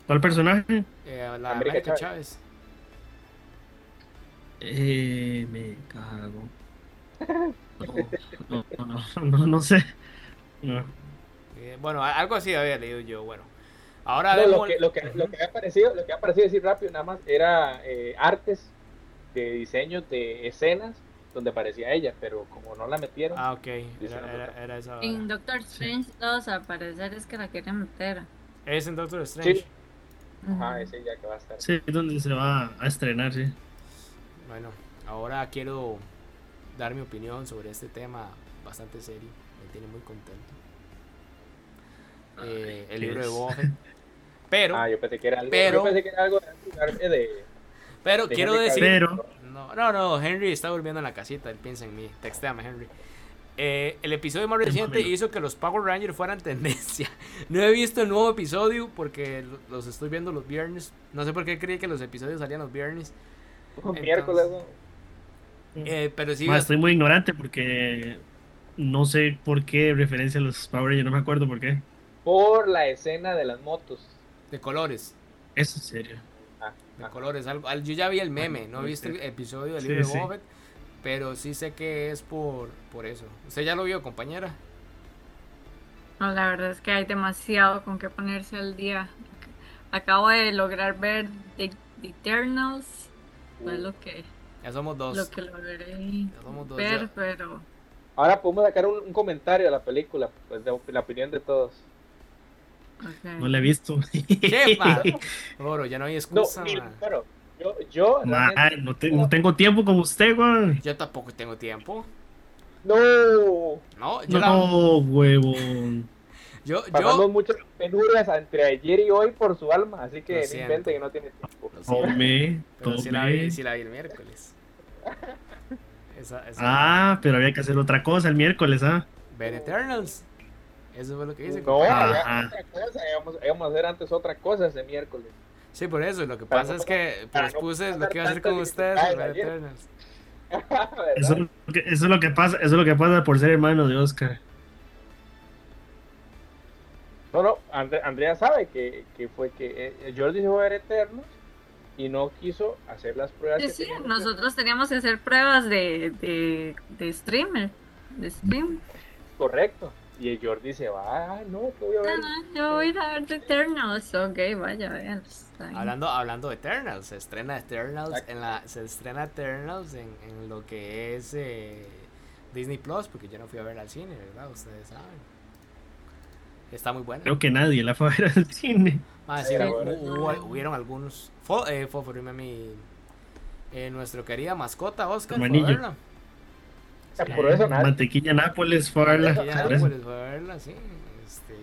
[SPEAKER 3] ¿Cuál personaje?
[SPEAKER 1] Eh, la
[SPEAKER 2] América
[SPEAKER 1] América,
[SPEAKER 2] Chávez.
[SPEAKER 1] Chávez.
[SPEAKER 3] Eh, me cago. (laughs) No, no, no, no, no sé. No.
[SPEAKER 1] Eh, bueno, algo así había leído yo. Bueno, ahora
[SPEAKER 2] No, lo, que, lo, que, lo que había aparecido, lo que había aparecido decir rápido nada más era eh, artes de diseños de escenas donde aparecía ella, pero como no la metieron,
[SPEAKER 1] Ah, ok. Era, era, era esa.
[SPEAKER 4] En Doctor Strange 2 al parecer es que la quieren meter.
[SPEAKER 1] Es en Doctor Strange.
[SPEAKER 2] Sí. ajá, ese ya que va a estar.
[SPEAKER 3] Sí, es donde se va a estrenar, sí.
[SPEAKER 1] Bueno, ahora quiero dar mi opinión sobre este tema bastante serio. Me tiene muy contento. Eh, el
[SPEAKER 3] ¿qué
[SPEAKER 1] libro de
[SPEAKER 3] es?
[SPEAKER 1] Boba. (laughs) Pero,
[SPEAKER 2] Ah, yo pensé que era algo,
[SPEAKER 1] Pero-
[SPEAKER 2] yo pensé que era algo de, de,
[SPEAKER 1] pero
[SPEAKER 2] de
[SPEAKER 1] quiero
[SPEAKER 2] Henry
[SPEAKER 1] decir.
[SPEAKER 3] Pero,
[SPEAKER 1] No, no, no, Henry está durmiendo en la casita, él piensa en mí. Textéame, Henry. Eh, el episodio más reciente hizo que los Power Rangers fueran (laughs) tendencia. No he visto el nuevo episodio porque lo- los estoy viendo los viernes. No sé por qué creí que los episodios salían los viernes.
[SPEAKER 2] un
[SPEAKER 1] Entonces-
[SPEAKER 2] miércoles. ¿no?
[SPEAKER 1] Eh, pero sí,
[SPEAKER 3] estoy muy ignorante porque no sé por qué referencia a los Power Rangers, no me acuerdo por qué.
[SPEAKER 2] Por la escena de las motos.
[SPEAKER 1] De colores.
[SPEAKER 3] Es en serio.
[SPEAKER 2] Ah,
[SPEAKER 1] De
[SPEAKER 2] ajá.
[SPEAKER 1] colores. Algo, al- yo ya vi el meme, no he visto el episodio del
[SPEAKER 3] Sí,
[SPEAKER 1] libro
[SPEAKER 3] sí.
[SPEAKER 1] de Fett, Pero sí sé que es por, por eso. ¿Usted ya lo vio, compañera?
[SPEAKER 4] No, la verdad es que hay demasiado con qué ponerse al día. Acabo de lograr ver The, The Eternals. No es lo que,
[SPEAKER 1] Ya somos dos.
[SPEAKER 4] lo que logré
[SPEAKER 1] Ya somos dos.
[SPEAKER 4] ver,
[SPEAKER 1] ya.
[SPEAKER 4] pero
[SPEAKER 2] Ahora podemos sacar un, un comentario a la película, pues de la opinión de todos.
[SPEAKER 4] Ok.
[SPEAKER 3] No la he visto.
[SPEAKER 1] ¿Qué, ma? (laughs) Oro, ya no hay
[SPEAKER 2] No,
[SPEAKER 1] excusa,
[SPEAKER 2] mira,
[SPEAKER 1] ma.
[SPEAKER 2] claro, yo, yo
[SPEAKER 3] Ma,
[SPEAKER 2] realmente-
[SPEAKER 3] no, te- no tengo tiempo como usted, weón.
[SPEAKER 1] Yo tampoco tengo tiempo.
[SPEAKER 2] no,
[SPEAKER 1] No, yo la-
[SPEAKER 3] No, huevón.
[SPEAKER 1] Yo,
[SPEAKER 2] pasamos
[SPEAKER 1] yo,
[SPEAKER 2] muchas penurias entre ayer y hoy por su alma, así que no invente que no tiene tiempo.
[SPEAKER 3] Tome,
[SPEAKER 1] pero sí la, vi,
[SPEAKER 3] tome.
[SPEAKER 1] sí la vi el miércoles. (laughs) Esa, esa,
[SPEAKER 3] Ah, pero había que hacer otra cosa el miércoles, ¿ah?
[SPEAKER 1] Ver Eternals. Eso fue lo que dice.
[SPEAKER 2] No, otra cosa, íbamos, íbamos a hacer antes otra cosa ese miércoles.
[SPEAKER 1] Sí, por eso. Lo que
[SPEAKER 2] Para
[SPEAKER 1] pasa
[SPEAKER 2] no
[SPEAKER 1] es que
[SPEAKER 2] no
[SPEAKER 1] pospuse lo que iba a hacer con ustedes. (laughs)
[SPEAKER 3] Eso, es lo que- eso es lo que pasa, eso es lo que pasa por ser hermano de Oscar.
[SPEAKER 2] No, no, Andre- Andrea sabe que, que fue que eh, Jordi se fue a ver Eternos y no quiso hacer las pruebas.
[SPEAKER 4] Sí,
[SPEAKER 2] que
[SPEAKER 4] sí,
[SPEAKER 2] teníamos que
[SPEAKER 4] nosotros teníamos que hacer pruebas de, de, de streamer, de stream.
[SPEAKER 2] Correcto. Y el Jordi se va, ah, no, que voy a ver.
[SPEAKER 4] Ah, yo voy a ir a ver The Eternals. Ok, vaya, vean.
[SPEAKER 1] Hablando, hablando de Eternals, se estrena Eternals en la, se estrena Eternals en, en lo que es eh, Disney Plus, porque yo no fui a verla al cine, ¿verdad? Ustedes saben. Está muy buena.
[SPEAKER 3] Creo que nadie la fue a ver al cine.
[SPEAKER 1] Ah,
[SPEAKER 2] Sí,
[SPEAKER 1] hubo- hubieron algunos. Fo, eh, mi. Eh, nuestro querida mascota Oscar. fue a verla.
[SPEAKER 2] Sea, por eso nadie.
[SPEAKER 3] Mantequilla Nápoles fue a
[SPEAKER 1] pues, fue a verla, sí. Este,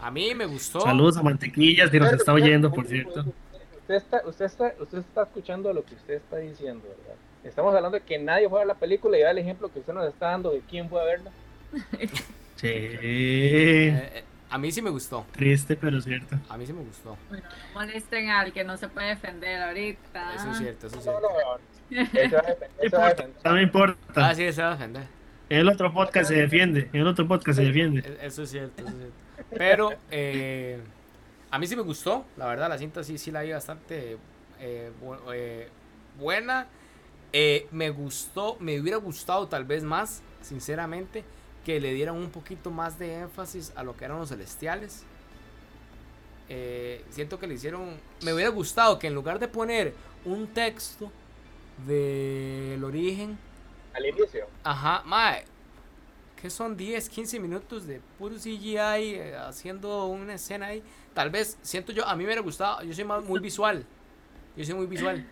[SPEAKER 1] a mí me gustó.
[SPEAKER 3] Saludos a Mantequilla, si nos está oyendo, por cierto.
[SPEAKER 2] Usted está, usted, está, usted está escuchando lo que usted está diciendo, ¿verdad? Estamos hablando de que nadie fue a ver la película y da el ejemplo que usted nos está dando de quién fue a verla.
[SPEAKER 3] Sí.
[SPEAKER 1] Eh, eh, a mí sí me gustó.
[SPEAKER 3] Triste, pero cierto.
[SPEAKER 1] A mí sí me gustó.
[SPEAKER 4] Bueno, no molesten al que no se puede defender ahorita.
[SPEAKER 1] Eso es cierto, eso es
[SPEAKER 2] No,
[SPEAKER 1] cierto.
[SPEAKER 2] no, no. Eso va a depender-
[SPEAKER 3] No
[SPEAKER 2] eso va a
[SPEAKER 3] importa,
[SPEAKER 2] depender.
[SPEAKER 3] no me importa.
[SPEAKER 1] Ah, sí, se va a defender.
[SPEAKER 3] En el otro podcast se defiende. En el otro podcast se defiende.
[SPEAKER 1] E- Eso es cierto, eso es cierto. Pero eh, a mí sí me gustó, la verdad, la cinta sí, sí la vi bastante eh, bu- eh, buena. Eh, me gustó, me hubiera gustado tal vez más, sinceramente, que le dieran un poquito más de énfasis a lo que eran los celestiales. Eh, siento que le hicieron, me hubiera gustado que en lugar de poner un texto del origen,
[SPEAKER 2] Al inicio.
[SPEAKER 1] Ajá, mae. Que son 10, 15 minutos de puro CGI eh, haciendo una escena ahí. Tal vez, siento yo, a mí me hubiera gustado. Yo soy más, muy visual. Yo soy muy visual.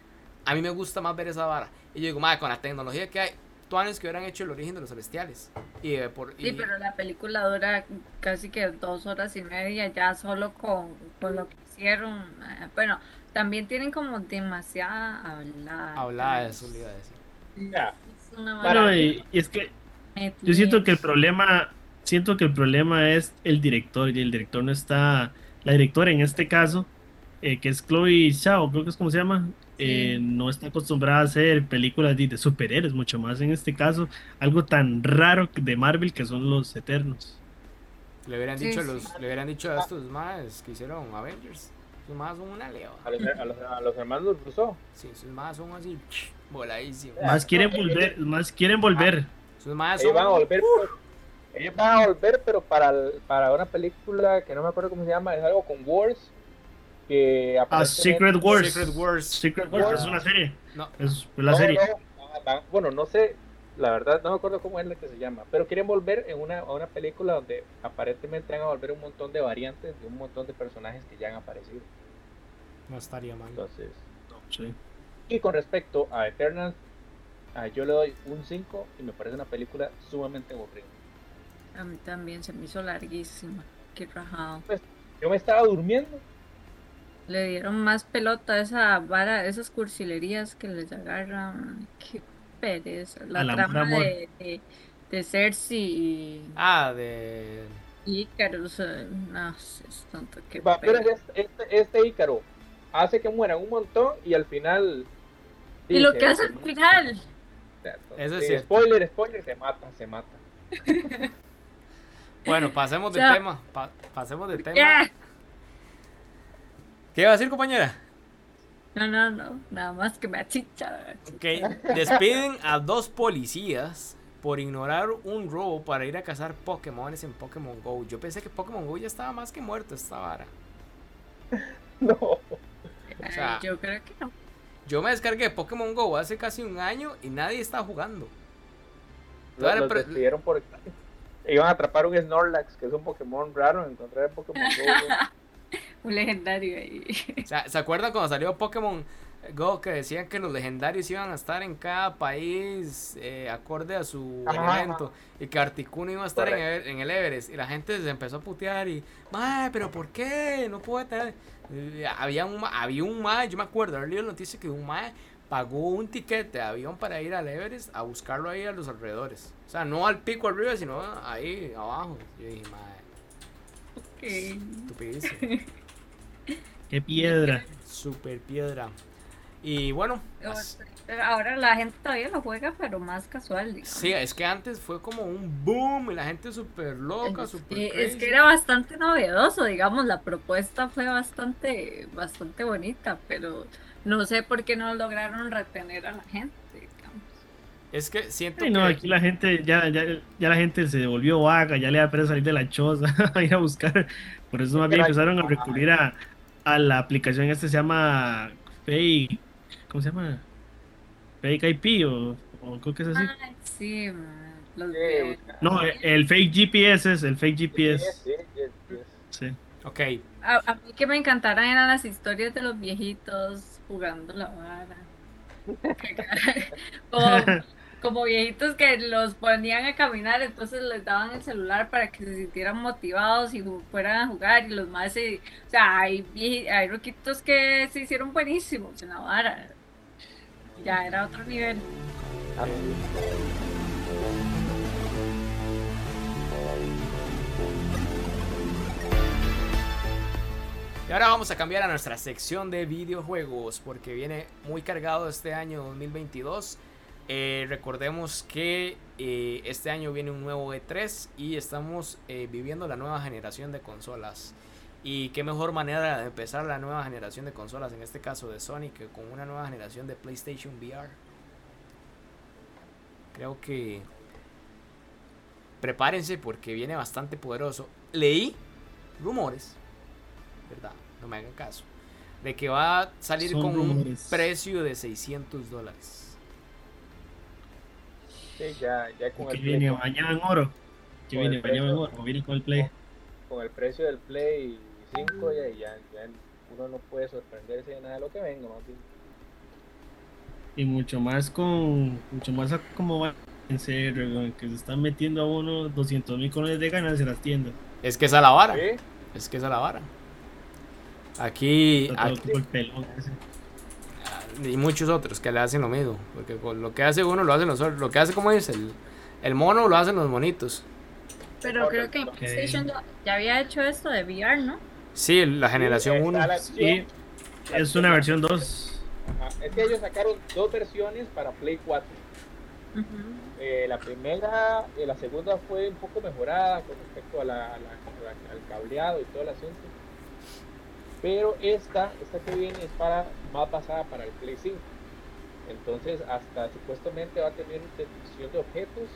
[SPEAKER 1] A mí me gusta más ver esa vara. Y yo digo, mae, con la tecnología que hay, años que hubieran hecho el origen de los celestiales. Y, eh, por, y-
[SPEAKER 4] Sí, pero la película dura casi que dos horas y media ya solo con, con lo que hicieron. eh, Bueno, también tinen como demasiada hablada.
[SPEAKER 1] hablaba de eso, le iba a decir.
[SPEAKER 2] Ya.
[SPEAKER 4] Es una
[SPEAKER 3] Bueno, y, y es que yo siento que el problema, siento que el problema es el director y el director no está, la directora en este caso, eh, que es Chloe Zhao, creo que es como se llama, eh,
[SPEAKER 4] Sí.
[SPEAKER 3] no está acostumbrada a hacer películas de, de superhéroes, mucho más en este caso, algo tan raro de Marvel que son los Eternos.
[SPEAKER 1] Le hubieran
[SPEAKER 4] Sí,
[SPEAKER 1] dicho, a
[SPEAKER 4] sí.
[SPEAKER 1] los, le hubieran dicho a estos más que hicieron Avengers. Esos más son una leva.
[SPEAKER 2] A los, a los, a los hermanos Russo.
[SPEAKER 1] Sí, esos más son así, voladísimos.
[SPEAKER 3] Más quieren
[SPEAKER 2] no,
[SPEAKER 3] volver, más quieren volver.
[SPEAKER 1] Esos más
[SPEAKER 2] Ellos
[SPEAKER 1] son.
[SPEAKER 2] van a volver, pero, ellos van a volver, pero para, para una película que no me acuerdo cómo se llama, es algo con Wars. Que
[SPEAKER 3] Ah, Secret Wars.
[SPEAKER 1] Secret Wars.
[SPEAKER 3] Secret Wars es una serie.
[SPEAKER 1] No.
[SPEAKER 3] Es la
[SPEAKER 2] No,
[SPEAKER 3] serie.
[SPEAKER 2] no, bueno, no sé, la verdad no me acuerdo cómo es la que se llama, pero quieren volver en una, a una película donde aparentemente van a volver un montón de variantes de un montón de personajes que ya han aparecido.
[SPEAKER 1] No estaría mal.
[SPEAKER 2] Entonces,
[SPEAKER 3] Sí.
[SPEAKER 2] y con respecto a Eternals, ah, yo le doy un 5 y me parece una película sumamente aburrida.
[SPEAKER 4] A mí también se me hizo larguísima. Qué rajado.
[SPEAKER 2] Yo me estaba durmiendo
[SPEAKER 4] Le dieron más pelota a esa vara, esas cursilerías que les agarran. Qué pereza. La trama
[SPEAKER 3] amor.
[SPEAKER 4] de, de, de Cersei y,
[SPEAKER 1] Ah, de.
[SPEAKER 4] eh, No, es tanto que
[SPEAKER 2] Va, pero
[SPEAKER 4] pereza.
[SPEAKER 2] este, este, Ícaro hace que mueran un montón y al final.
[SPEAKER 4] Y lo que hace al final.
[SPEAKER 1] Eso es
[SPEAKER 2] sí,
[SPEAKER 1] cierto.
[SPEAKER 2] Spoiler, spoiler, se mata, se mata. (laughs)
[SPEAKER 1] Bueno, pasemos (laughs) de
[SPEAKER 4] Ya.
[SPEAKER 1] tema. pa- pasemos de tema.
[SPEAKER 4] Ya.
[SPEAKER 1] ¿Qué iba a decir, compañera?
[SPEAKER 4] No, no, no. Nada más que me achicha.
[SPEAKER 1] Ok, despiden a dos policías por ignorar un robo para ir a cazar Pokémones en Pokémon Go. Yo pensé que Pokémon Go ya estaba más que muerto esta vara. (laughs)
[SPEAKER 2] No.
[SPEAKER 4] Ay,
[SPEAKER 1] sea,
[SPEAKER 4] yo creo que no.
[SPEAKER 1] Yo me descargué Pokémon Go hace casi un año y nadie está jugando.
[SPEAKER 2] Los, despidieron por. Iban a atrapar un Snorlax, que es un Pokémon raro, encontrar en Pokémon Go. (laughs)
[SPEAKER 4] Un legendario ahí. (laughs)
[SPEAKER 1] O sea, ¿Se acuerdan cuando salió Pokémon Go que decían que los legendarios iban a estar en cada país eh, acorde a su
[SPEAKER 2] Ajá,
[SPEAKER 1] elemento y que Articuno iba a estar en
[SPEAKER 2] Correcto.
[SPEAKER 1] el, en el Everest y la gente se empezó a putear y mae pero ¿por qué? no puede tener Eh, había un ma- había un mae yo me acuerdo haber leído la noticia que un mae pagó un tiquete de avión para ir al Everest a buscarlo ahí a los alrededores o sea no al pico arriba sino ahí abajo yo dije mae estupidísimo (laughs)
[SPEAKER 3] Qué piedra.
[SPEAKER 1] super piedra y bueno
[SPEAKER 4] Ahora la gente todavía lo juega, pero más casual, digamos.
[SPEAKER 1] Sí, es que antes fue como un boom y la gente súper loca, súper
[SPEAKER 4] es
[SPEAKER 1] crazy.
[SPEAKER 4] que era bastante novedoso, digamos, la propuesta fue bastante, bastante bonita, pero no sé por qué no lograron retener a la gente, digamos.
[SPEAKER 1] Es que siento
[SPEAKER 3] Ay, no,
[SPEAKER 1] que...
[SPEAKER 3] aquí la gente, ya, ya, ya la gente se volvió vaga, ya le da pereza salir de la choza (laughs) a ir a buscar. Por eso más bien empezaron a recurrir a, a la aplicación este se llama Fake, ¿cómo se llama? Fake IP o, o creo que es así.
[SPEAKER 4] Sí, man. Los de-
[SPEAKER 3] No, el fake GPS es el fake GPS.
[SPEAKER 2] Sí, sí, sí, sí.
[SPEAKER 3] Sí.
[SPEAKER 1] Ok,
[SPEAKER 4] A, a mí que me encantaran eran las historias de los viejitos jugando la vara. (laughs) como viejitos que los ponían a caminar, entonces les daban el celular para que se sintieran motivados y fueran a jugar. Y los más, se- o sea, hay, hay roquitos que se hicieron buenísimos en la vara. Ya era otro nivel.
[SPEAKER 1] Y ahora vamos a cambiar a nuestra sección de videojuegos porque viene muy cargado este año 2022. Eh, recordemos que eh, este año viene un nuevo E3 y estamos eh, viviendo la nueva generación de consolas. Y qué mejor manera de empezar la nueva generación de consolas, en este caso de Sony, que con una nueva generación de PlayStation VR. Creo que prepárense porque viene bastante poderoso. Leí rumores, ¿verdad? No me hagan caso. De que va a salir
[SPEAKER 3] Son
[SPEAKER 1] con un precio de 600 dólares.
[SPEAKER 2] Sí, ya, ya con
[SPEAKER 3] Que
[SPEAKER 2] el,
[SPEAKER 3] viene
[SPEAKER 2] Play-
[SPEAKER 3] bañado en oro. Que viene bañado en oro. Viene con el Play.
[SPEAKER 2] con el precio del Play 5 ya, ya, ya uno no puede sorprenderse de nada de lo que venga, más bien.
[SPEAKER 3] Y mucho más con. Mucho más a como va en serio, que se están metiendo a uno 200 mil colones de ganancias en las tiendas.
[SPEAKER 1] Es que esa es la vara.
[SPEAKER 2] Sí,
[SPEAKER 1] Es que es la vara. Aquí,
[SPEAKER 3] Está todo
[SPEAKER 1] aquí-
[SPEAKER 3] como el pelón ese.
[SPEAKER 1] Y muchos otros que le hacen lo mismo. Porque con lo que hace uno lo hacen los otros. Lo que hace, como dice, el, el mono lo hacen los monitos.
[SPEAKER 4] Pero creo que. PlayStation ya- ya había hecho esto de VR, ¿no?
[SPEAKER 1] Sí, la generación
[SPEAKER 2] está
[SPEAKER 1] 1.
[SPEAKER 2] la
[SPEAKER 3] Sí,
[SPEAKER 2] opción, la
[SPEAKER 3] es una versión 2.
[SPEAKER 2] Ajá, Es que ellos sacaron dos versiones para Play 4.
[SPEAKER 4] Ujú.
[SPEAKER 2] Eh, la primera, eh, la segunda fue un poco mejorada con respecto a la, a la- a la- al cableado y todo el asunto. Pero esta, esta que viene es para más basada para el Play 5. Entonces, hasta supuestamente va a tener detección de objetos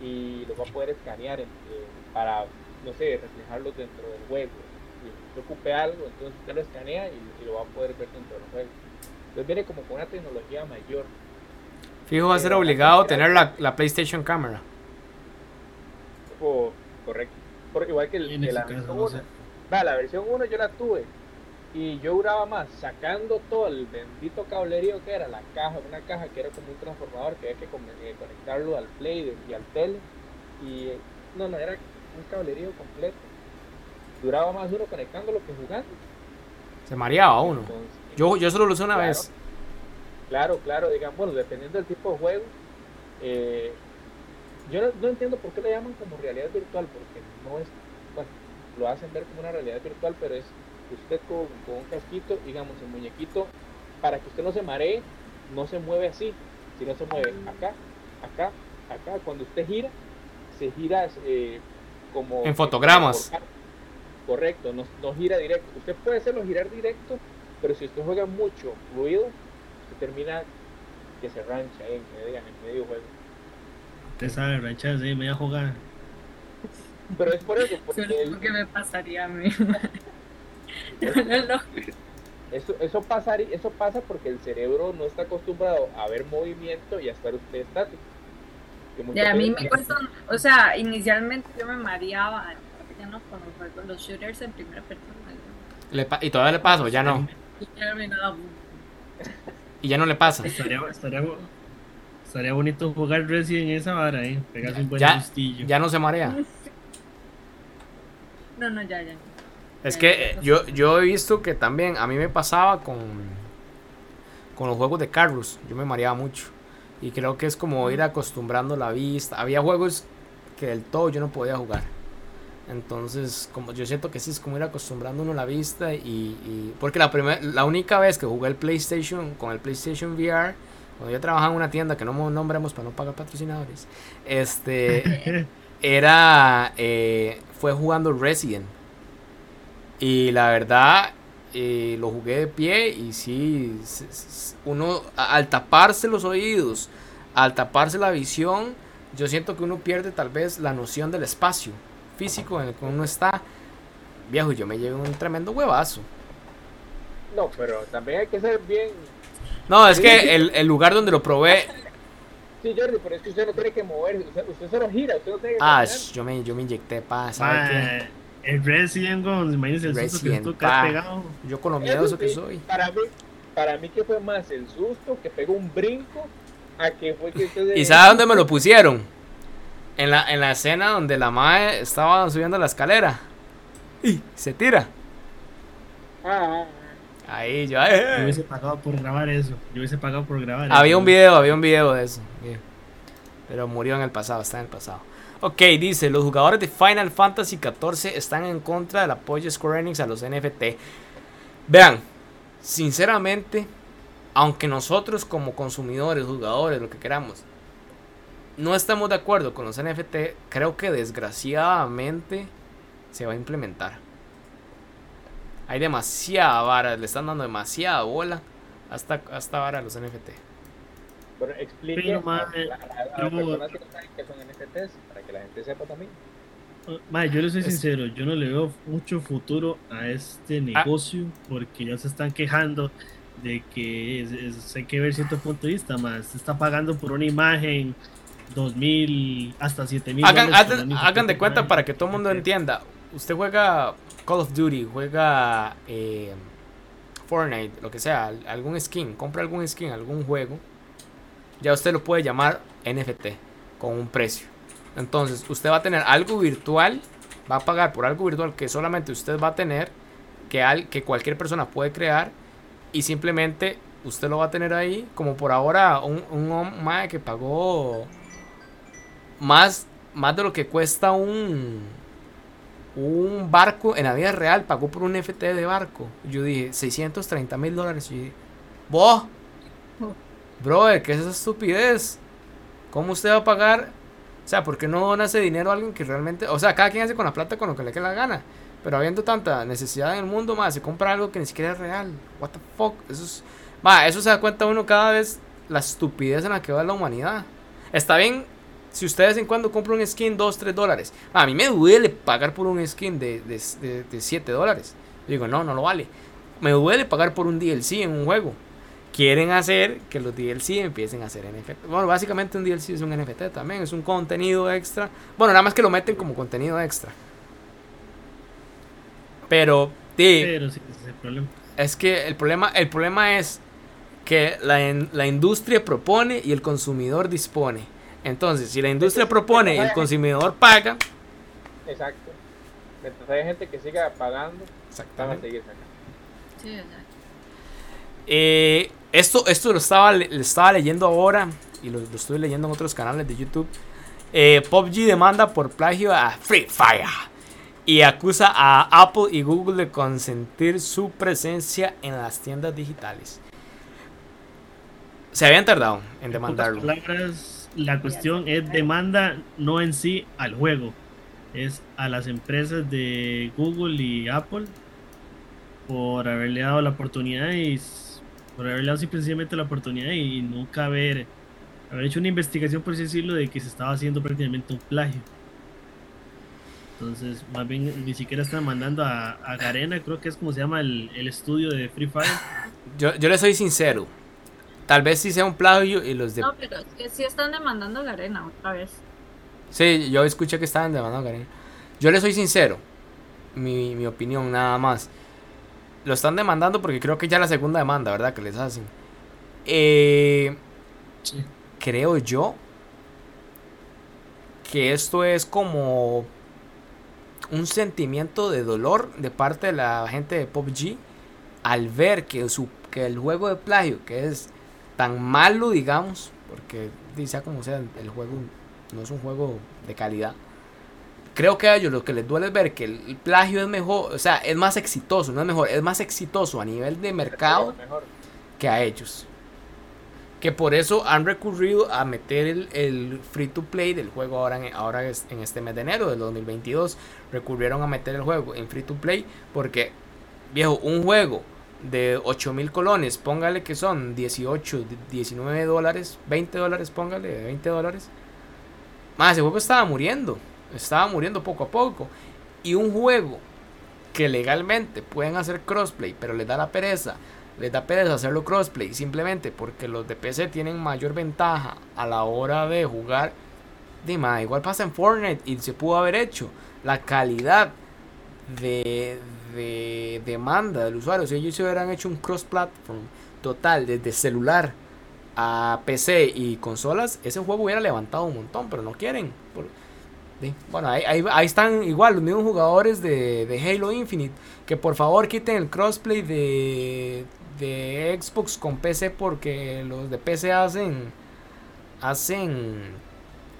[SPEAKER 2] y los va a poder escanear en- eh, para, no sé, reflejarlos dentro del juego. Si usted ocupe algo, entonces usted lo escanea y, y lo va a poder ver dentro del juego. Entonces viene como con una tecnología mayor.
[SPEAKER 1] Fijo, va a ser obligado tener la, la PlayStation Camera.
[SPEAKER 2] O- correcto. Porque igual que, el, que la
[SPEAKER 3] caso,
[SPEAKER 2] versión
[SPEAKER 3] no
[SPEAKER 2] 1.
[SPEAKER 3] sé.
[SPEAKER 2] Va, la versión 1 yo la tuve. Y yo duraba más sacando todo el bendito cablerío que era la caja, una caja que era como un transformador que había que eh, conectarlo al play y al tele. Y no, no, era un cablerío completo. Duraba más uno conectándolo que jugando.
[SPEAKER 1] Se mareaba uno.
[SPEAKER 2] Entonces,
[SPEAKER 1] Yo, yo solo lo usé una
[SPEAKER 2] Claro.
[SPEAKER 1] vez.
[SPEAKER 2] Claro, claro, digamos, bueno, dependiendo del tipo de juego. eh, yo no, no entiendo por qué le llaman como realidad virtual, porque no es, bueno, lo hacen ver como una realidad virtual, pero es usted con, con un casquito, digamos, el muñequito, para que usted no se maree, no se mueve así, sino se mueve acá, acá, acá. Cuando usted gira, se gira eh, como...
[SPEAKER 1] En fotogramas.
[SPEAKER 2] Correcto, no, no gira directo. Usted puede hacerlo girar directo, pero si usted juega mucho ruido, usted termina que se rancha ahí en medio, en medio juego.
[SPEAKER 3] Usted sabe, ranchas ahí, media jugada.
[SPEAKER 2] Pero es por eso, (laughs) porque
[SPEAKER 4] Eso es lo que me pasaría a mí. (laughs) No
[SPEAKER 2] eso, eso, pasa, eso pasa porque el cerebro no está acostumbrado a ver movimiento y a estar usted estático. Que
[SPEAKER 4] Y
[SPEAKER 2] muchas
[SPEAKER 4] a mí me cuesta, o sea, inicialmente yo me mareaba, ya no con los shooters en primera persona. yo-
[SPEAKER 1] Le pa- y todavía le paso, ya no.
[SPEAKER 4] ya
[SPEAKER 1] Y ya no le pasa.
[SPEAKER 3] Estaría, estaría, estaría bonito jugar Resident en esa vara, ¿eh? Pegarse un buen
[SPEAKER 1] Ya, ya no se marea.
[SPEAKER 4] No, no, ya, ya.
[SPEAKER 1] Es que eh, yo, yo he visto que también a mí me pasaba con, con los juegos de carros. Yo me mareaba mucho. Y creo que es como ir acostumbrando la vista. Había juegos que del todo yo no podía jugar. Entonces, como yo siento que sí es como ir acostumbrando uno la vista y, y- porque la primer, la única vez que jugué el PlayStation con el PlayStation VR, cuando yo trabajaba en una tienda que no nombremos para no pagar patrocinadores, este (laughs) era eh, fue jugando Resident. Y la verdad, eh, lo jugué de pie y sí, uno al taparse los oídos, al taparse la visión, yo siento que uno pierde tal vez la noción del espacio físico en el que uno está. Viejo, yo me llevo un tremendo huevazo.
[SPEAKER 2] No, pero también hay que ser bien.
[SPEAKER 1] No, es que el, el lugar donde lo probé.
[SPEAKER 2] Sí, Jordi, pero es que usted no tiene que moverse. Usted, usted solo gira, usted no tiene que
[SPEAKER 1] Ah, yo me, yo me inyecté, pa, ¿sabe
[SPEAKER 3] Ma, el Resident Evil, imagínense el susto que estuvo
[SPEAKER 1] pa.
[SPEAKER 3] pegado.
[SPEAKER 1] Yo con lo
[SPEAKER 2] Eso
[SPEAKER 1] miedoso que
[SPEAKER 2] sí,
[SPEAKER 1] soy.
[SPEAKER 2] Para mí, para mí que fue más el susto que pegó un brinco a que fue que (laughs) usted...
[SPEAKER 1] ¿Y sabe dónde me lo pusieron? En la, en la escena donde la madre estaba subiendo la escalera. Y se tira.
[SPEAKER 2] Ah, ah,
[SPEAKER 1] Ahí yo.
[SPEAKER 3] Yo
[SPEAKER 1] eh.
[SPEAKER 3] hubiese pagado por grabar eso. Yo hubiese pagado por grabar
[SPEAKER 1] Había
[SPEAKER 3] eso.
[SPEAKER 1] un video, había un video de eso. Pero murió en el pasado, está en el pasado. Ok, dice, los jugadores de Final Fantasy XIV están en contra del apoyo de Square Enix a los NFT. Vean, sinceramente, aunque nosotros como consumidores, jugadores, lo que queramos, no estamos de acuerdo con los NFT, creo que desgraciadamente se va a implementar. Hay demasiada vara, le están dando demasiada bola hasta, hasta vara a los NFT.
[SPEAKER 2] Pero explique a, a- a- las
[SPEAKER 3] yo-
[SPEAKER 2] personas que no saben qué son NFTs, para que la gente sepa también.
[SPEAKER 3] Yo le soy
[SPEAKER 1] Es-
[SPEAKER 3] sincero, yo no le veo mucho futuro a este
[SPEAKER 1] Ah.
[SPEAKER 3] negocio porque ya se están quejando de que es- es- hay que ver cierto punto de vista más. Se está pagando por una imagen dos mil hasta siete mil.
[SPEAKER 1] Hagan,
[SPEAKER 3] dólares por
[SPEAKER 1] hagan- de cuenta para que todo el mundo entienda. Usted juega Call of Duty, juega eh, Fortnite, lo que sea, al- algún skin, compra algún skin, algún juego. Ya usted lo puede llamar NFT con un precio. Entonces, usted va a tener algo virtual, va a pagar por algo virtual que solamente usted va a tener, que, al, que cualquier persona puede crear, y simplemente usted lo va a tener ahí, como por ahora un, un que pagó más, más de lo que cuesta un, un barco en la vida real, pagó por un FT de barco. Yo dije, 630 mil dólares. Y dije, vos, brother, ¿qué es esa estupidez? ¿Cómo usted va a pagar? O sea, ¿por qué no dona ese dinero a alguien que realmente... O sea, cada quien hace con la plata con lo que le quede la gana. Pero habiendo tanta necesidad en el mundo, más se compra algo que ni siquiera es real. What the fuck? Eso es... Ma, eso se da cuenta uno cada vez la estupidez en la que va la humanidad. Está bien si usted de vez en cuando compra un skin 2, 3 dólares. A mí me duele pagar por un skin de, de, de, de 7 dólares. Digo, no, no lo vale. Me duele pagar por un DLC en un juego. Quieren hacer que los DLC empiecen a hacer NFT. Bueno, básicamente un DLC es un NFT también. Es un contenido extra. Bueno, nada más que lo meten como contenido extra. Pero, sí,
[SPEAKER 3] Pero sí, ese es el problema.
[SPEAKER 1] es que el problema, el problema es que la, la industria propone y el consumidor dispone. Entonces, si la industria propone y el consumidor paga,
[SPEAKER 2] Exacto. Mientras haya gente que siga pagando, van a
[SPEAKER 1] exactamente.
[SPEAKER 2] seguir sacando.
[SPEAKER 4] Sí, exacto.
[SPEAKER 1] Eh, esto, esto lo estaba, le- lo estaba leyendo ahora y lo, lo estoy leyendo en otros canales de YouTube. Eh, PUBG demanda por plagio a Free Fire y acusa a Apple y Google de consentir su presencia en las tiendas digitales. Se habían tardado en
[SPEAKER 3] En
[SPEAKER 1] demandarlo.
[SPEAKER 3] pocas palabras, la cuestión es demanda no en sí al juego, es a las empresas de Google y Apple por haberle dado la oportunidad y por haberle dado simplemente la oportunidad y nunca haber, haber hecho una investigación, por así decirlo, de que se estaba haciendo prácticamente un plagio. Entonces, más bien ni siquiera están mandando a, a Garena, creo que es como se llama el, el estudio de Free Fire.
[SPEAKER 1] Yo, yo le soy sincero. Tal vez sí sea un plagio y los de...
[SPEAKER 4] No, pero es que sí están demandando a Garena otra vez.
[SPEAKER 1] Sí, yo escuché que estaban demandando a Garena. Yo le soy sincero. Mi, mi opinión, nada más. Lo están demandando porque creo que ya la segunda demanda, ¿verdad? Que les hacen. Eh,
[SPEAKER 3] Sí.
[SPEAKER 1] creo yo que esto es como un sentimiento de dolor de parte de la gente de PUBG al ver que, su, que el juego de plagio, que es tan malo, digamos, porque di, sea como sea, el juego no es un juego de calidad. Creo que a ellos lo que les duele es ver que el plagio es mejor, o sea, es más exitoso, no es mejor, es más exitoso a nivel de mercado que a ellos. Que por eso han recurrido a meter el, el free to play del juego ahora, en, ahora en este mes de enero del 2022. Recurrieron a meter el juego en free to play porque, viejo, un juego de 8 mil colones, póngale que son 18, 19 dólares, 20 dólares, póngale 20 dólares. Más, ese juego estaba muriendo, estaba muriendo poco a poco. Y un juego que legalmente pueden hacer crossplay, pero les da la pereza, les da pereza hacerlo crossplay simplemente porque los de PC tienen mayor ventaja a la hora de jugar. Dime, igual pasa en Fortnite y se pudo haber hecho. La calidad de, de demanda del usuario. Si ellos se hubieran hecho un cross-platform total desde celular a PC y consolas, ese juego hubiera levantado un montón, pero no quieren. Bueno, ahí, están igual los mismos jugadores de, Halo Infinite. Que por favor quiten el crossplay de, de Xbox con PC porque los de PC hacen hacen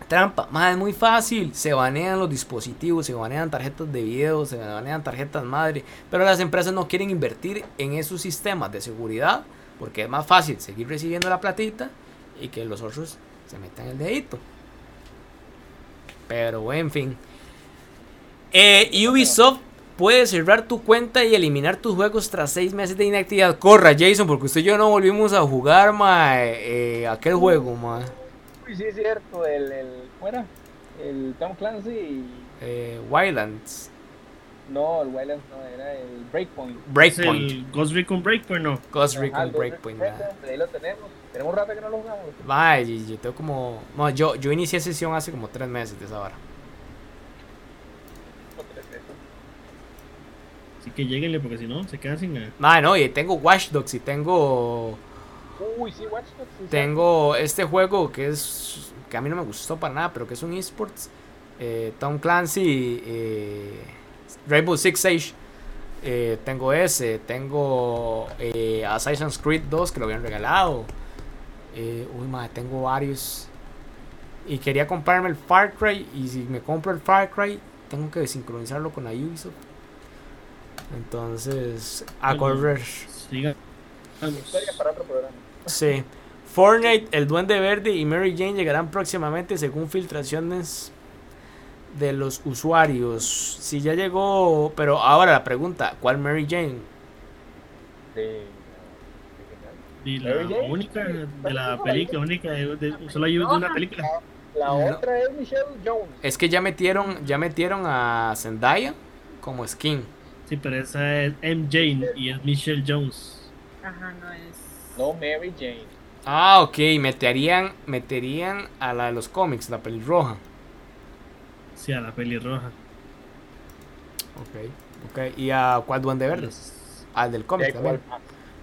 [SPEAKER 1] trampa. Más es muy fácil. Se banean los dispositivos, se banean tarjetas de video, se banean tarjetas madre. Pero las empresas no quieren invertir en esos sistemas de seguridad porque es más fácil seguir recibiendo la platita y que los otros se metan el dedito. Pero en fin. Eh, Ubisoft puede cerrar tu cuenta y eliminar tus juegos tras seis meses de inactividad. Corra, Jason, porque usted y yo no volvimos a jugar ma, eh, aquel juego, ma.
[SPEAKER 2] Uy, sí, es cierto. El, el, ¿Fuera? El Tom Clancy.
[SPEAKER 1] Eh, Wildlands.
[SPEAKER 2] No, el Wildlands no, era el Breakpoint.
[SPEAKER 1] Breakpoint.
[SPEAKER 3] El Ghost Recon Breakpoint, no.
[SPEAKER 1] Ghost Recon Breakpoint.
[SPEAKER 2] Ahí lo tenemos. Tenemos rato que no lo jugamos.
[SPEAKER 1] Vaya, yo tengo como. No, yo, yo inicié sesión hace como tres meses de esa hora.
[SPEAKER 3] Así que lleguenle porque si no, se quedan sin nada.
[SPEAKER 1] No, y tengo Watch Dogs y tengo.
[SPEAKER 2] Uy, sí, Watch Dogs.
[SPEAKER 1] tengo este juego que es. que a mí no me gustó para nada, pero que es un esports. Eh, Tom Clancy. Eh, Rainbow Six Siege. Eh, tengo ese. Tengo eh, Assassin's Creed 2 que lo habían regalado. Eh, uy, madre, tengo varios. Y quería comprarme el Far Cry. Y si me compro el Far Cry, tengo que desincronizarlo con la Ubisoft. Entonces, a correr.
[SPEAKER 2] Historia para otro programa.
[SPEAKER 1] Sí. Fortnite, el Duende Verde y Mary Jane llegarán próximamente según filtraciones de los usuarios. Si ya llegó, pero ahora la pregunta, ¿cuál Mary Jane?
[SPEAKER 2] De,
[SPEAKER 3] y la única de la película, única de, solo hay una película.
[SPEAKER 2] La, otra es Michelle Jones.
[SPEAKER 1] Es que ya metieron, ya metieron a Zendaya como skin.
[SPEAKER 3] Sí, pero esa es M. Jane y es Michelle Jones.
[SPEAKER 4] Ajá, no es.
[SPEAKER 2] No, Mary Jane.
[SPEAKER 1] Ah, ok, meterían, meterían a la de los cómics, la pelirroja.
[SPEAKER 3] Sí, a la pelirroja.
[SPEAKER 1] Ok, ok. ¿Y a cuál duende verde? Al del cómic también.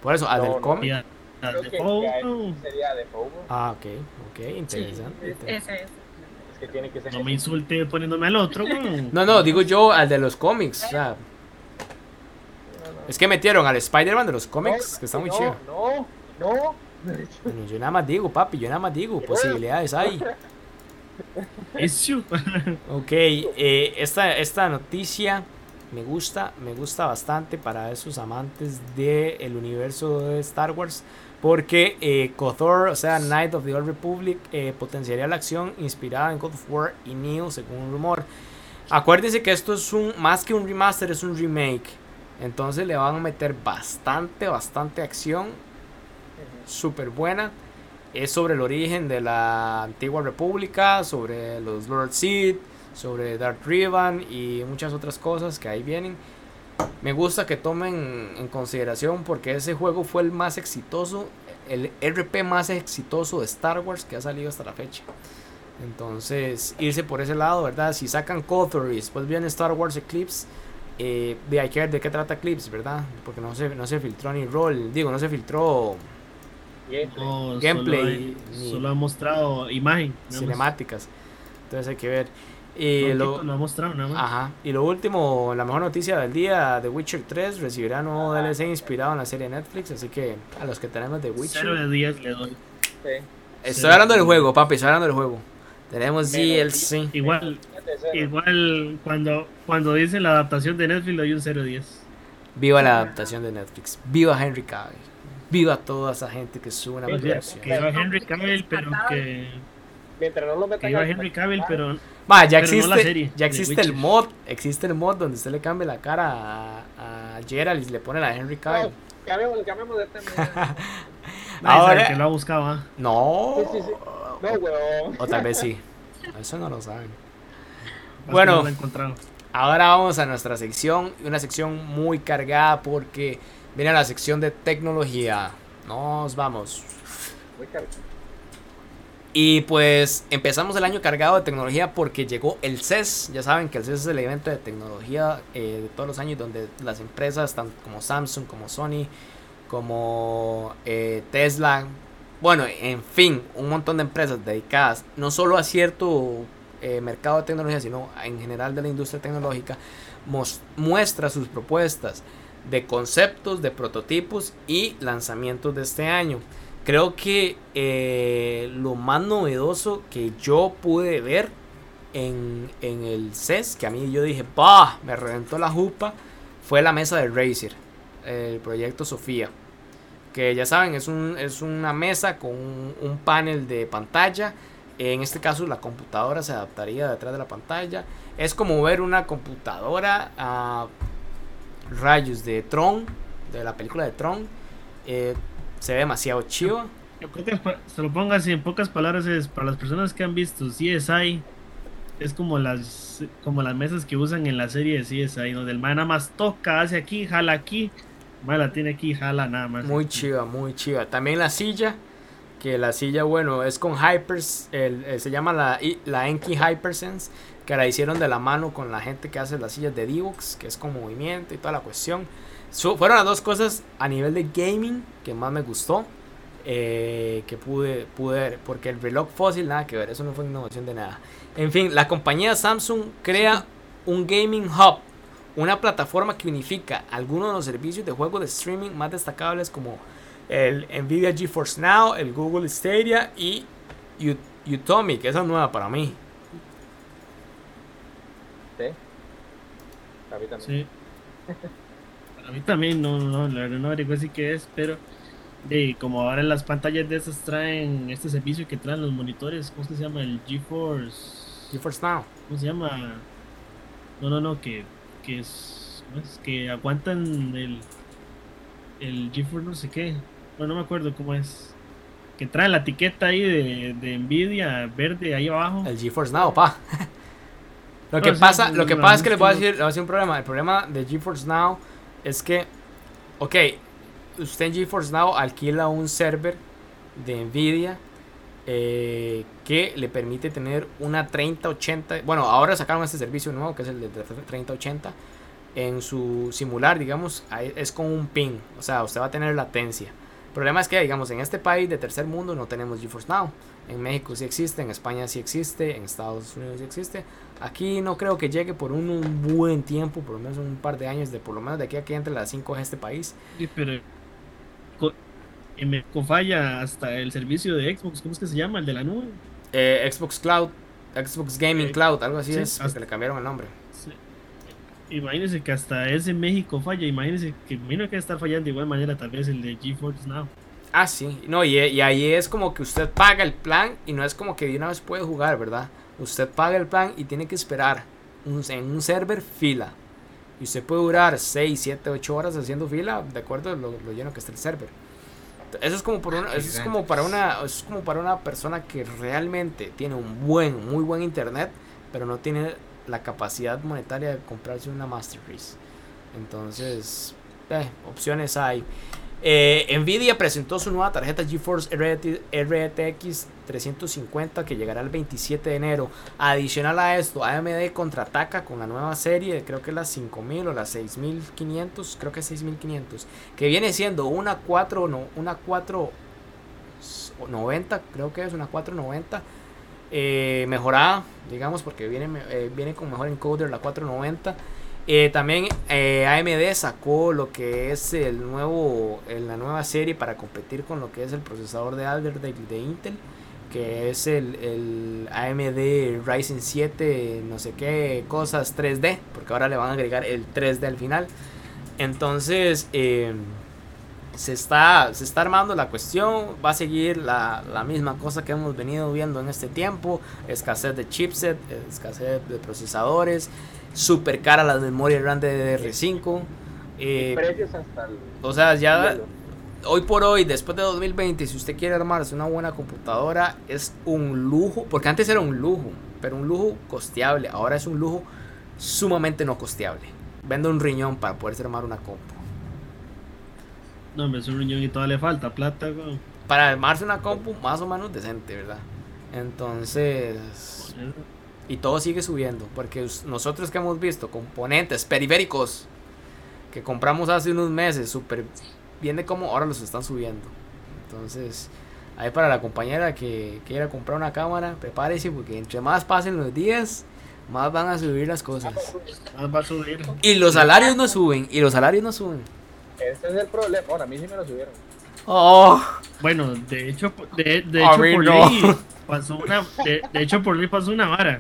[SPEAKER 1] Por eso, al del cómic.
[SPEAKER 2] De Fogo. Sería de Fogo.
[SPEAKER 1] Ah, ok, ok, interesante.
[SPEAKER 4] Sí, ese es.
[SPEAKER 2] Es que tiene que ser.
[SPEAKER 3] No me insulte poniéndome al otro, (laughs)
[SPEAKER 1] No, no, digo yo al de los cómics. O sea, es que metieron al Spider-Man de los cómics, que está muy chido.
[SPEAKER 2] No, no.
[SPEAKER 1] Bueno, yo nada más digo, papi, yo nada más digo, posibilidades hay. (laughs) (laughs) Ok, eh, esta, esta noticia me gusta, me gusta bastante para esos amantes del universo de Star Wars. Porque eh, KOTOR, o sea, Knight of the Old Republic, eh, potenciaría la acción inspirada en God of War y Neo, según un rumor. Acuérdense que esto es un, más que un remaster, es un remake. Entonces le van a meter bastante, bastante acción. Súper buena. Es sobre el origen de la antigua república, sobre los Lord Seed, sobre Darth Revan y muchas otras cosas que ahí vienen. Me gusta que tomen en consideración porque ese juego fue el más exitoso, el RP más exitoso de Star Wars que ha salido hasta la fecha. Entonces, irse por ese lado, ¿verdad? Si sacan KOTOR y después viene Star Wars Eclipse, eh, hay que ver de qué trata Eclipse, ¿verdad? Porque no se, no se filtró ni rol, digo, no se filtró gameplay.
[SPEAKER 3] Solo, ha mostrado imagen.
[SPEAKER 1] Cinemáticas. Entonces hay que ver.
[SPEAKER 3] Y lo, ha mostrado nada más.
[SPEAKER 1] Ajá. Y lo último, la mejor noticia del día, The Witcher 3 recibirá nuevo DLC inspirado en la serie Netflix, así que a los que tenemos The Witcher...
[SPEAKER 3] 0 de 10 le doy.
[SPEAKER 1] Estoy hablando del juego, papi, estoy hablando del juego. Tenemos DLC.
[SPEAKER 3] Igual, igual cuando, cuando dicen la adaptación de Netflix le doy un 0 de 10.
[SPEAKER 1] Viva la adaptación de Netflix. Viva Henry Cavill. Viva toda esa gente que sube una
[SPEAKER 3] producción. Que viva Henry Cavill, pero que.
[SPEAKER 2] Mientras no lo metan.
[SPEAKER 3] Que viva Henry Cavill, pero.
[SPEAKER 1] Ya existe, ya existe el mod, existe el mod donde usted le cambia la cara a, a Gerald y le pone la Henry Cavill.
[SPEAKER 2] cambiamos, cambiamos de tema.
[SPEAKER 3] Ahora (laughs) que lo buscaba. ¿ah?
[SPEAKER 1] No.
[SPEAKER 2] Sí, sí, sí. No, weón.
[SPEAKER 1] O tal vez sí. Eso no lo saben. Bueno, ahora vamos a nuestra sección. Una sección muy cargada porque viene la sección de tecnología. Nos vamos.
[SPEAKER 2] Muy caro.
[SPEAKER 1] Y pues empezamos el año cargado de tecnología porque llegó el CES. Ya saben que el CES es el evento de tecnología eh, de todos los años donde las empresas, tanto como Samsung, como Sony, como eh, Tesla, bueno, en fin, un montón de empresas dedicadas no solo a cierto eh, mercado de tecnología, sino en general de la industria tecnológica, muestra sus propuestas de conceptos, de prototipos y lanzamientos de este año. Creo que eh, lo más novedoso que yo pude ver en, en el CES, que a mí yo dije, ¡bah! Me reventó la jupa, fue la mesa de Razer, el proyecto Sofía. Que ya saben, es, un, es una mesa con un, un panel de pantalla. En este caso, la computadora se adaptaría detrás de la pantalla. Es como ver una computadora a rayos de Tron, de la película de Tron. Eh, se ve demasiado.
[SPEAKER 3] En pocas pa- se lo pongo así, en pocas palabras es para las personas que han visto CSI, es como las como las mesas que usan en la serie de CSI, donde el man nada más toca, hace aquí, jala aquí, el man la tiene aquí, jala nada más.
[SPEAKER 1] Muy chiva, muy chiva. También la silla, que la silla, bueno, es con Hypers, el, eh, se llama la, la Enki Hypersense, que la hicieron de la mano con la gente que hace las sillas de Divox, que es con movimiento y toda la cuestión. Fueron las dos cosas a nivel de gaming que más me gustó. eh, que pude, pude ver, porque el reloj fósil, nada que ver, eso no fue innovación de nada. En fin, la compañía Samsung crea un gaming hub, una plataforma que unifica algunos de los servicios de juegos de streaming más destacables como el Nvidia GeForce Now, el Google Stadia y U- Utomi, que esa es nueva para mí.
[SPEAKER 2] Sí. Mí también.
[SPEAKER 3] Sí. (laughs) A mí también, no, no, la verdad no averigué si qué es, pero de como ahora las pantallas de esas traen este servicio que traen los monitores, ¿cómo se llama? El GeForce.
[SPEAKER 1] GeForce Now.
[SPEAKER 3] ¿Cómo se llama? No, no, no, que, que es, ¿cómo es? que aguantan el, el GeForce no sé qué. Bueno, no me acuerdo cómo es. Que trae la etiqueta ahí de, de Nvidia verde ahí abajo.
[SPEAKER 1] El GeForce Now, pa. (laughs) lo que
[SPEAKER 3] No,
[SPEAKER 1] pasa,
[SPEAKER 3] sí,
[SPEAKER 1] lo que pasa es que les voy a decir, les voy a decir un problema. El problema de GeForce Now es que, ok, usted en GeForce Now alquila un server de Nvidia eh, que le permite tener una 3080. Bueno, ahora sacaron este servicio nuevo que es el de 3080. En su simular, digamos, es con un ping. O sea, usted va a tener latencia. El problema es que, digamos, en este país de tercer mundo no tenemos GeForce Now. En México sí existe, en España sí existe, en Estados Unidos sí existe. Aquí no creo que llegue por un, un buen tiempo, por lo menos un par de años, de por lo menos de aquí a que entre las 5 a este país.
[SPEAKER 3] Sí, pero co- y me con falla hasta el servicio de Xbox, ¿cómo es que se llama? El de la nube.
[SPEAKER 1] Eh, Xbox Cloud, Xbox Gaming
[SPEAKER 3] Eh,
[SPEAKER 1] Cloud, algo así
[SPEAKER 3] sí,
[SPEAKER 1] es, porque
[SPEAKER 3] hasta-
[SPEAKER 1] le cambiaron el nombre.
[SPEAKER 3] Sí. Imagínense que hasta ese México falla, imagínense que imagino que estar fallando de igual manera tal vez el de GeForce Now.
[SPEAKER 1] Ah, sí, no, y, y ahí es como que usted paga el plan y no es como que de una vez puede jugar, ¿verdad? Usted paga el plan y tiene que esperar en un server fila. Y usted puede durar 6, 7, 8 horas haciendo fila, de acuerdo a lo, lo lleno que esté el server. Eso es como por una, eso es como para una, eso es como para una persona que realmente tiene un buen, muy buen internet, pero no tiene la capacidad monetaria de comprarse una Masterpiece. Entonces, eh, opciones hay. Eh, Nvidia presentó su nueva tarjeta GeForce RT RTX 350 que llegará el 27 de enero. Adicional a esto, AMD contraataca con la nueva serie, creo que es la 5000 o la 6500, creo que es 6500, que viene siendo una 4 no, una 490, creo que es una 490 eh, mejorada, digamos, porque viene, eh, viene con mejor encoder la 490. Eh, también eh, AMD sacó lo que es el nuevo, la nueva serie para competir con lo que es el procesador de Alder de, de Intel, que es el, el AMD Ryzen 7, no sé qué cosas 3D, porque ahora le van a agregar el 3D al final. Entonces, eh, se está, se está armando la cuestión, va a seguir la, la misma cosa que hemos venido viendo en este tiempo, escasez de chipset, escasez de procesadores, super cara las memorias RAM de DDR5, Eh,
[SPEAKER 2] Precios hasta el
[SPEAKER 1] o sea, ya hoy por hoy, después de 2020, si usted quiere armarse una buena computadora, es un lujo, porque antes era un lujo, pero un lujo costeable, ahora es un lujo sumamente no costeable. Vende un riñón para poderse armar una compu.
[SPEAKER 3] No, hombre, es un riñón y todavía le falta plata, weón.
[SPEAKER 1] Para armarse una compu más o menos decente, ¿verdad? Entonces, y todo sigue subiendo, porque nosotros que hemos visto componentes periféricos que compramos hace unos meses, súper bien de cómo ahora los están subiendo. Entonces, ahí para la compañera que quiera comprar una cámara, prepárese porque entre más pasen los días, más van a subir las cosas.
[SPEAKER 3] Más va a subir.
[SPEAKER 1] Y los salarios no suben, y los salarios no suben.
[SPEAKER 2] Ese es el problema. Bueno, a mí sí me lo subieron.
[SPEAKER 1] Oh,
[SPEAKER 3] Bueno, de hecho, de, de hecho por
[SPEAKER 1] no.
[SPEAKER 3] ley pasó una, de, de hecho por ley pasó una vara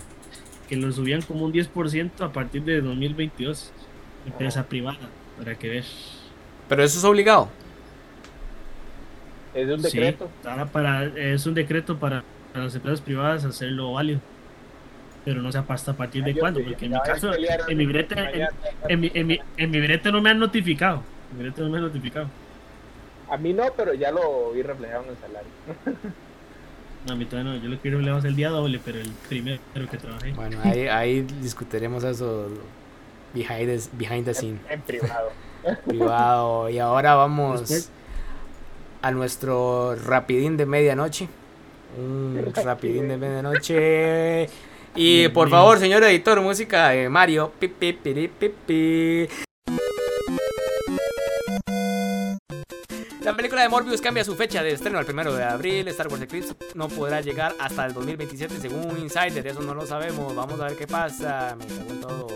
[SPEAKER 3] que lo subían como un 10% a partir de 2022. Empresa privada, para que veas.
[SPEAKER 1] pero eso es obligado.
[SPEAKER 2] Es de un decreto.
[SPEAKER 3] para, es un decreto para, para las empresas privadas hacerlo válido. Pero no se hasta a partir de
[SPEAKER 2] Ay,
[SPEAKER 3] cuándo, porque en mi caso, en mi brete, en mi, en, mi, en mi brete no me han notificado. En mi brete no me han notificado.
[SPEAKER 2] A mí no, pero ya lo vi reflejado en el salario. (laughs)
[SPEAKER 3] No, a mí todavía no. Yo lo quiero es el día doble, pero el primero que trabajé.
[SPEAKER 1] Bueno, ahí, ahí discutiremos eso behind the, behind the scene.
[SPEAKER 2] En privado.
[SPEAKER 1] privado. Y ahora vamos
[SPEAKER 3] Después.
[SPEAKER 1] a nuestro rapidín de medianoche. Un rapidín de medianoche. Y por favor, señor editor, música de Mario. Pi, pi, pi, película de Morbius cambia su fecha de estreno al primero de abril. Star Wars Eclipse no podrá llegar hasta el 2027 según insider. Eso no lo sabemos. Vamos a ver qué pasa. Me todo.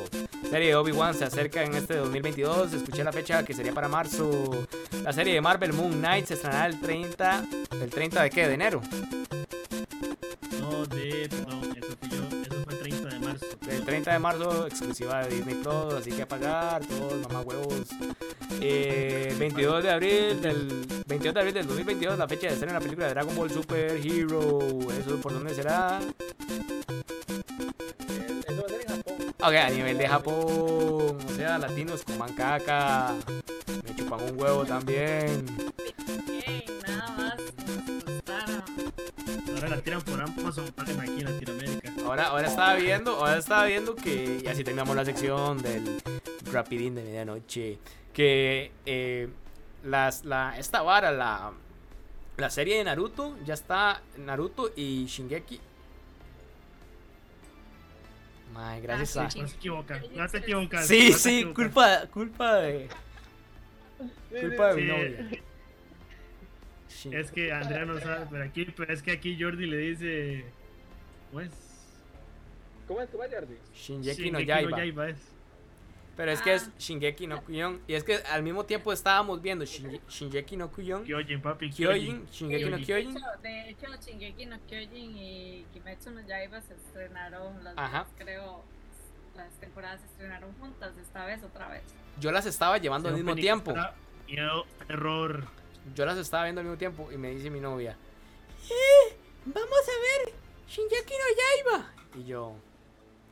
[SPEAKER 1] Serie de Obi-Wan se acerca en este 2022. Escuché la fecha que sería para marzo. La serie de Marvel Moon Knight se estrenará el 30. ¿El 30 de qué? ¿De enero?
[SPEAKER 3] No, de. El 30 de marzo,
[SPEAKER 1] exclusiva de Disney Plus, así que a pagar, todos, mamá huevos. Eh, 22 de abril del 22 de abril del 2022, la fecha de estreno de la película de Dragon Ball Super Hero. ¿Eso por dónde será? Ok, a nivel de Japón, o sea, latinos coman caca, me chupan un huevo también.
[SPEAKER 3] La tiran por Amazon, paguen aquí en Latinoamérica.
[SPEAKER 1] Ahora, ahora estaba viendo, ahora estaba viendo que, y así terminamos la sección del rapidín de medianoche, que eh, las, la, esta vara, la, la serie de Naruto, ya está Naruto y Shingeki. Ay, gracias
[SPEAKER 4] Ah,
[SPEAKER 1] a...
[SPEAKER 4] sí,
[SPEAKER 3] No se equivoca, no te equivocas.
[SPEAKER 1] Sí,
[SPEAKER 3] no
[SPEAKER 1] sí,
[SPEAKER 3] equivocas.
[SPEAKER 1] culpa, culpa de... Culpa de mi
[SPEAKER 3] Sí.
[SPEAKER 1] novia.
[SPEAKER 3] Es que Andrea no sabe, pero aquí, pero es que aquí Jordi le dice. Pues.
[SPEAKER 2] ¿Cómo es que va, Jordi?
[SPEAKER 1] Shingeki no Yaiba.
[SPEAKER 3] es.
[SPEAKER 1] Pero es que es
[SPEAKER 4] Ah.
[SPEAKER 1] Shingeki no Kuyon. Y es que al mismo tiempo estábamos viendo Shinge- Shingeki no Kuyon,
[SPEAKER 3] Kyojin, papi.
[SPEAKER 1] Kyojin, Shingeki no
[SPEAKER 4] De
[SPEAKER 1] Kyojin.
[SPEAKER 4] hecho, de hecho, Shingeki no Kyojin y Kimetsu no Yaiba se estrenaron las
[SPEAKER 1] Ajá.
[SPEAKER 4] dos, creo, las temporadas se estrenaron juntas, esta vez otra vez.
[SPEAKER 1] Yo las estaba llevando al mismo tiempo.
[SPEAKER 3] Miedo, terror.
[SPEAKER 1] Yo las estaba viendo al mismo tiempo y me dice mi novia, "Eh, vamos a ver Shingeki no Yaiba. Y yo,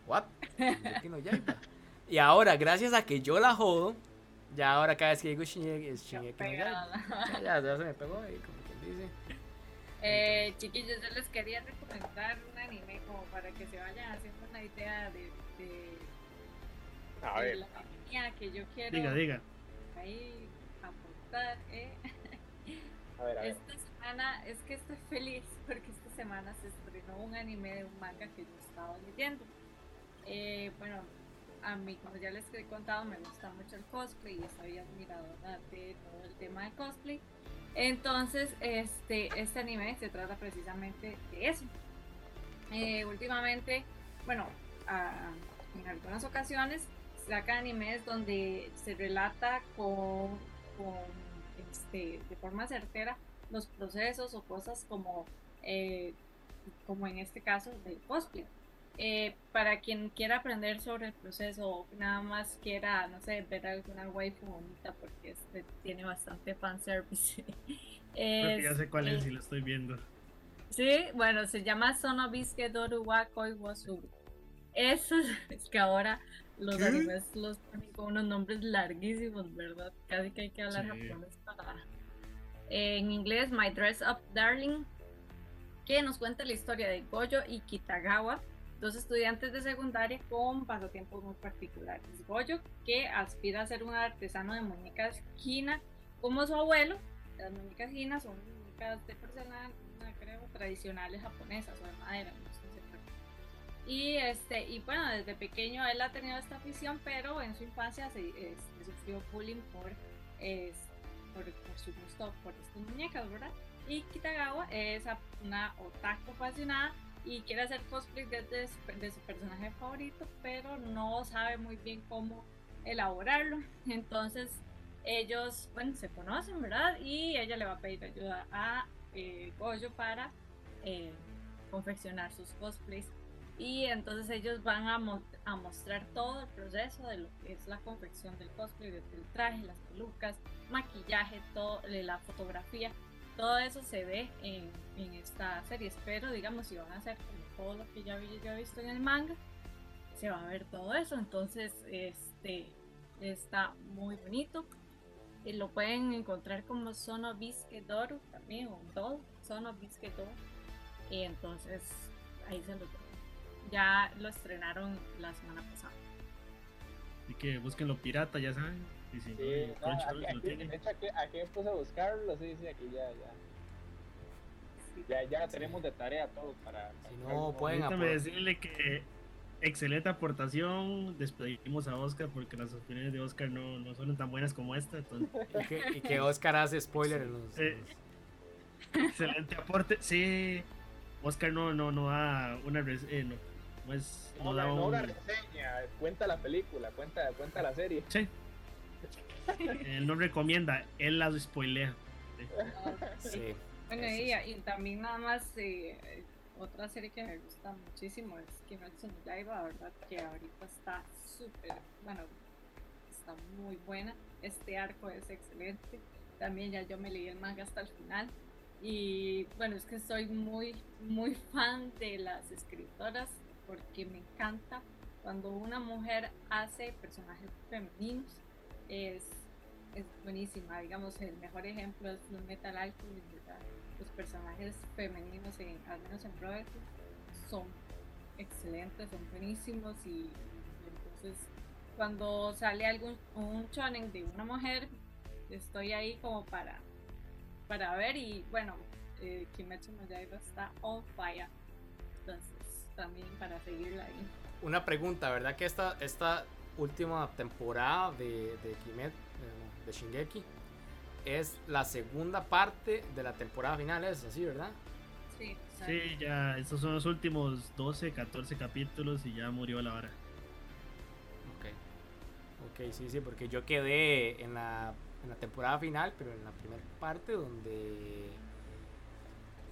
[SPEAKER 1] what? Shingeki no Yaiba. Y ahora, gracias a que yo la jodo, ya ahora cada vez que digo Shingeki, es Shingeki no Yaiba. Ya, ya se me pegó ahí, como quien dice.
[SPEAKER 4] Eh, chiquillos, yo les quería recomendar un anime como para que se vayan haciendo una idea de, de,
[SPEAKER 2] A ver.
[SPEAKER 4] la línea que yo quiero
[SPEAKER 3] Diga, diga.
[SPEAKER 4] ahí aportar. ¿eh?
[SPEAKER 2] A ver, a ver.
[SPEAKER 4] Esta semana es que estoy feliz porque esta semana se estrenó un anime de un manga que yo estaba leyendo. Eh, bueno, a mí, como ya les he contado, me gusta mucho el cosplay y soy admiradora de todo el tema de cosplay. Entonces, este, este anime se trata precisamente de eso. Eh, últimamente, bueno, en algunas ocasiones sacan animes donde se relata con, con este, de forma certera los procesos o cosas como, eh, como en este caso del cosplay. Eh, para quien quiera aprender sobre el proceso o nada más quiera, no sé, ver alguna waifu bonita porque este tiene bastante fanservice. (laughs)
[SPEAKER 3] Que ya sé cuál es y lo estoy viendo.
[SPEAKER 4] Sí, bueno, se llama Sonobisuke Doru wa Koi wo Suru. Eso (laughs) es que ahora los animes los ponen con unos nombres larguísimos, ¿verdad? Casi que hay que hablar japonés para. En inglés, My Dress Up Darling, que nos cuenta la historia de Goyo y Kitagawa, dos estudiantes de secundaria con pasatiempos muy particulares. Goyo, que aspira a ser un artesano de muñecas Hina, como su abuelo. Las muñecas Hina son muñecas de porcelana, creo, tradicionales japonesas o de madera, no sé y este y bueno desde pequeño él ha tenido esta afición pero en su infancia se, sufrió bullying por, por, por, su gusto por estas muñecas verdad y Kitagawa es una otaku apasionada y quiere hacer cosplay de, su, personaje favorito, pero no sabe muy bien cómo elaborarlo. (laughs) Entonces ellos, bueno, se conocen, ¿verdad? Y ella le va a pedir ayuda a eh, Goyo para eh, confeccionar sus cosplays. Y entonces ellos van a, a, mostrar todo el proceso de lo que es la confección del cosplay, del traje, las pelucas, maquillaje, todo, la fotografía todo eso se ve en, en, esta serie. Espero, digamos, si van a hacer todo lo que ya, he visto en el manga, se va a ver todo eso. Entonces, este está muy bonito. Y lo pueden encontrar como Sono Doru también, o todo, Sono Doru. Y entonces, ahí se lo Ya lo estrenaron la semana pasada.
[SPEAKER 3] Así que búsquenlo pirata, ya saben.
[SPEAKER 2] Sí, sí, aquí, De hecho, aquí, aquí me puse a buscarlo, sí, sí, aquí ya, ya. Ya, ya tenemos de tarea todo para.
[SPEAKER 1] Si no, pueden
[SPEAKER 3] decirle que excelente aportación. Despedimos a Oscar porque las opiniones de Oscar no, no son tan buenas como esta. (laughs)
[SPEAKER 1] y, que, y, que, Oscar hace spoiler en los,
[SPEAKER 3] Excelente aporte. Sí, Oscar no, no, no da una. Eh, no, pues,
[SPEAKER 2] no, da una reseña, cuenta la película, cuenta, cuenta la serie.
[SPEAKER 3] Sí. Él (laughs) no recomienda, él la spoilea.
[SPEAKER 4] Sí. Bueno, y, también nada más eh, otra serie que me gusta muchísimo es Kimetsu no Yaiba, ¿verdad? Que ahorita está súper, bueno, está muy buena. Este arco es excelente. También ya yo me leí el manga hasta el final. Y bueno, es que soy muy, muy fan de las escritoras porque me encanta cuando una mujer hace personajes femeninos es, es buenísima. Digamos, el mejor ejemplo es los Metal Alchemist, Los personajes femeninos, en, al menos en Brotherhood, son excelentes, son buenísimos y, entonces cuando sale algún un shonen de una mujer, estoy ahí como para, para ver y bueno, eh, Kimetsu no Yaiba está on fire. Entonces, también para seguirla ahí.
[SPEAKER 1] Una pregunta, ¿verdad? Que esta, esta última temporada de, de Kimet, de Shingeki, es la segunda parte de la temporada final, es así, ¿verdad?
[SPEAKER 4] Sí,
[SPEAKER 3] sí, ya, estos son los últimos 12, 14 capítulos y ya murió la hora.
[SPEAKER 1] Ok, ok, sí, sí, porque yo quedé en la, en la temporada final, pero en la primera parte donde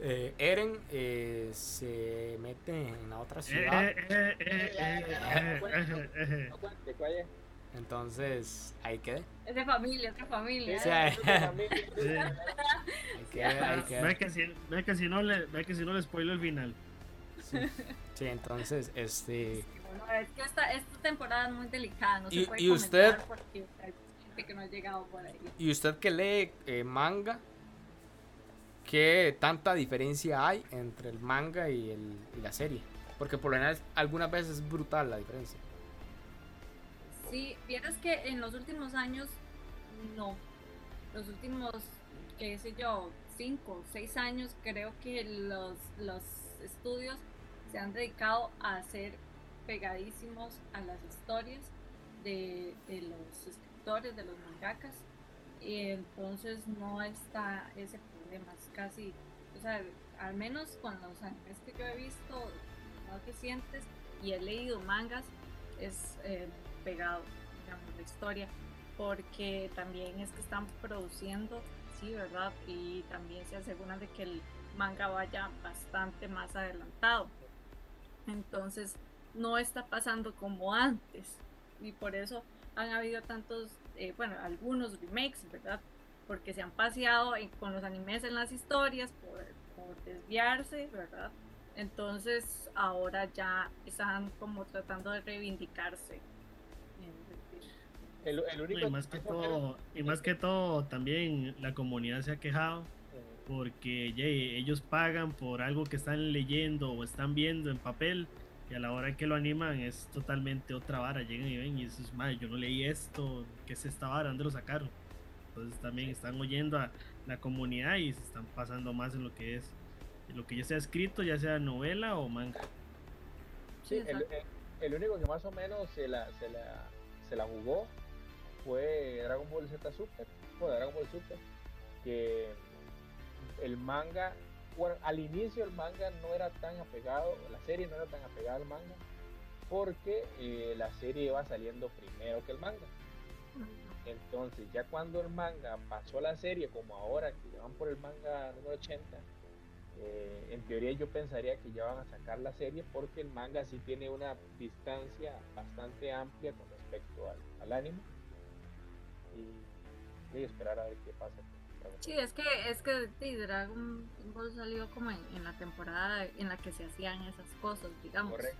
[SPEAKER 1] eh, Eren eh, se mete en la otra ciudad. Entonces, ahí quedé.
[SPEAKER 4] Es de familia, es de familia.
[SPEAKER 3] Sí,
[SPEAKER 4] ¿eh?
[SPEAKER 3] Ve que, si, que si no le, ve que si no le spoilo el final.
[SPEAKER 1] Sí. entonces, este.
[SPEAKER 4] bueno, es que esta, esta temporada es muy delicada, no
[SPEAKER 1] y,
[SPEAKER 4] se puede
[SPEAKER 1] y usted,
[SPEAKER 4] porque hay gente que no ha llegado por ahí.
[SPEAKER 1] Y usted que lee eh, manga, ¿qué tanta diferencia hay entre el manga y, el, la serie? Porque por lo general algunas veces es brutal la diferencia.
[SPEAKER 4] Sí, vieras que en los últimos años no. Los últimos, qué sé yo, cinco, seis años, creo que los, los estudios se han dedicado a hacer pegadísimos a las historias de, de los escritores, de los mangakas. Y entonces no está ese problema, es casi, o sea, al menos con los animes que yo he visto más recientes y he leído mangas, es eh, pegado, digamos, la historia, porque también es que están produciendo, sí, ¿verdad? Y también se aseguran de que el manga vaya bastante más adelantado. Entonces, no está pasando como antes. Y por eso han habido tantos, eh, bueno, algunos remakes, ¿verdad? Porque se han paseado con los animes en las historias por, por desviarse, ¿verdad? Entonces ahora ya están como tratando de reivindicarse.
[SPEAKER 3] El, único y más que todo y más que todo también la comunidad se ha quejado porque ellos pagan por algo que están leyendo o están viendo en papel y a la hora que lo animan es totalmente otra vara. Llegan y ven y dices, madre, yo no leí esto, ¿qué es esta vara? ¿Dónde lo sacaron? Entonces también están oyendo a la comunidad y se están pasando más en lo que es, en lo que ya sea escrito, ya sea novela o manga.
[SPEAKER 2] Sí, el, único que más o menos se la, se la, se la jugó fue Dragon Ball Z Super, fue Dragon Ball Super, que el manga bueno, al inicio el manga no era tan apegado, la serie no era tan apegada al manga, porque eh, la serie iba saliendo primero que el manga. Entonces, ya cuando el manga pasó a la serie, como ahora que van por el manga número 80, eh, en teoría yo pensaría que ya van a sacar la serie porque el manga sí tiene una distancia bastante amplia con respecto al, anime. Y a esperar a ver qué pasa.
[SPEAKER 4] Sí, es que, es que Dragon Ball salió como en, la temporada en la que se hacían esas cosas, digamos. Correcto.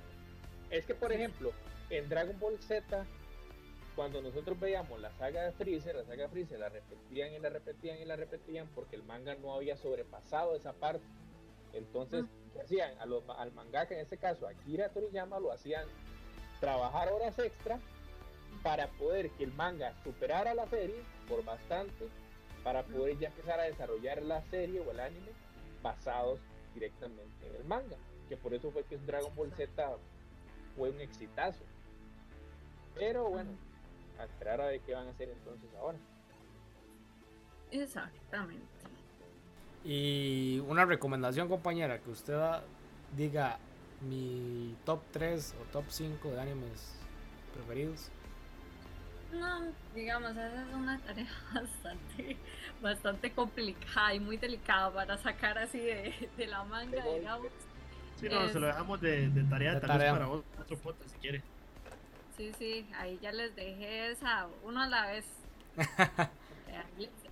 [SPEAKER 2] Es que, por ejemplo, en Dragon Ball Z, cuando nosotros veíamos la saga de Freezer, la saga de Freezer la repetían y la repetían y la repetían porque el manga no había sobrepasado esa parte. Entonces, ¿qué hacían? al mangaka, en este caso, Akira Toriyama, lo hacían trabajar horas extra para poder que el manga superara la serie por bastante para poder ya empezar a desarrollar la serie o el anime basados directamente en el manga. Que por eso fue que Dragon Ball Z fue un exitazo. Pero bueno, a esperar a ver qué van a hacer entonces ahora.
[SPEAKER 4] Exactamente.
[SPEAKER 1] Y una recomendación, compañera, que usted diga mi top 3 o top 5 de animes preferidos.
[SPEAKER 4] No, digamos, esa es una tarea (laughs) bastante, bastante complicada y muy delicada para sacar así de, de la manga, digamos.
[SPEAKER 3] Sí, no, se lo dejamos de, de tarea de tal vez para otro foto si quiere.
[SPEAKER 4] Sí, sí, ahí ya les dejé esa, uno a la vez. (laughs)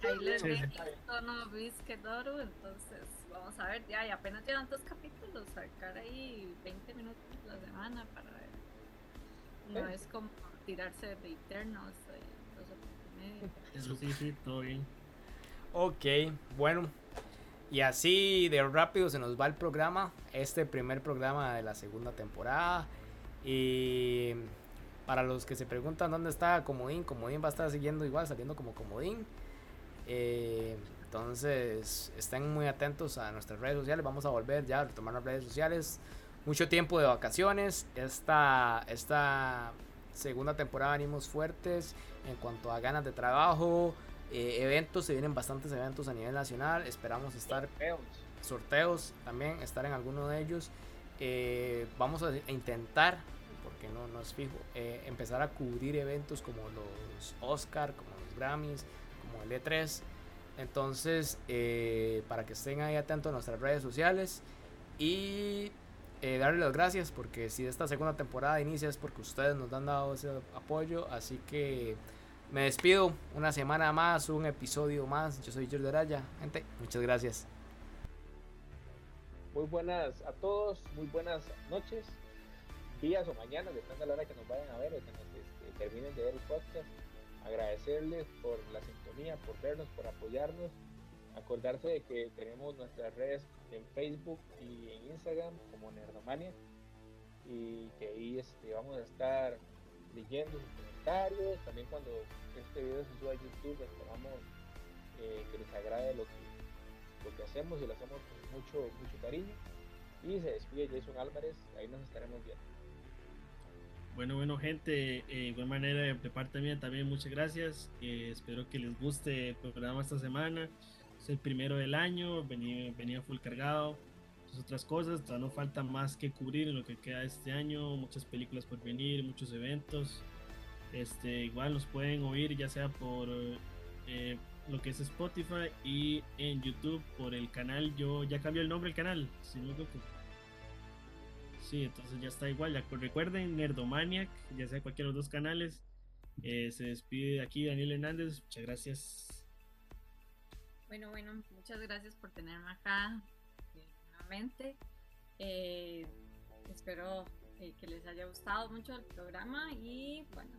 [SPEAKER 4] ahí, les dejé tono Bisquedoro, entonces vamos a ver, ya, y apenas llevan dos capítulos, sacar ahí 20 minutos la semana para ver. No es como tirarse de Eternos.
[SPEAKER 3] Eso sí, sí, todo bien.
[SPEAKER 1] Ok, bueno. Y así de rápido se nos va el programa. Este primer programa de la segunda temporada. Y para los que se preguntan dónde está Comodín, Comodín va a estar siguiendo igual, saliendo como Comodín. Eh, entonces estén muy atentos a nuestras redes sociales. Vamos a volver ya a retomar las redes sociales. Mucho tiempo de vacaciones. Esta, esta segunda temporada venimos fuertes en cuanto a ganas de trabajo, eh, eventos, se vienen bastantes eventos a nivel nacional, esperamos estar sorteos, también, estar en alguno de ellos. Eh, vamos a intentar, porque no, no es fijo, eh, empezar a cubrir eventos como los Oscar, como los Grammys, como el E3. Entonces, para que estén ahí atentos a nuestras redes sociales y eh, darle las gracias porque si esta segunda temporada inicia es porque ustedes nos han dado ese apoyo. Así que me despido. Una semana más, un episodio más. Yo soy Jordi Araya. Gente, muchas gracias.
[SPEAKER 2] Muy buenas a todos, muy buenas noches, días o mañanas, depende de la hora que nos vayan a ver o que nos este, terminen de ver el podcast. Agradecerles por la sintonía, por vernos, por apoyarnos acordarse de que tenemos nuestras redes en Facebook y en Instagram como Nerdomania y que ahí este, vamos a estar leyendo sus comentarios. También cuando este video se suba a YouTube esperamos eh, que les agrade lo que, lo que hacemos y lo hacemos con mucho, mucho cariño. Y se despide Jason Álvarez, ahí nos estaremos viendo.
[SPEAKER 3] Bueno, bueno, gente, eh, igual manera de parte mía también muchas gracias. Eh, espero que les guste el programa esta semana el primero del año, venía, venía full cargado, muchas otras cosas, no falta más que cubrir en lo que queda este año, muchas películas por venir, muchos eventos. Este, igual nos pueden oír ya sea por eh, lo que es Spotify y en YouTube por el canal. Yo ya cambié el nombre del canal, si no Sí, entonces ya está igual. Recuerden, Nerdomaniac, ya sea cualquiera de los dos canales. Eh, se despide aquí Daniel Hernández. Muchas gracias.
[SPEAKER 4] Bueno, bueno, muchas gracias por tenerme acá eh, nuevamente. Eh, espero que les haya gustado mucho el programa y bueno,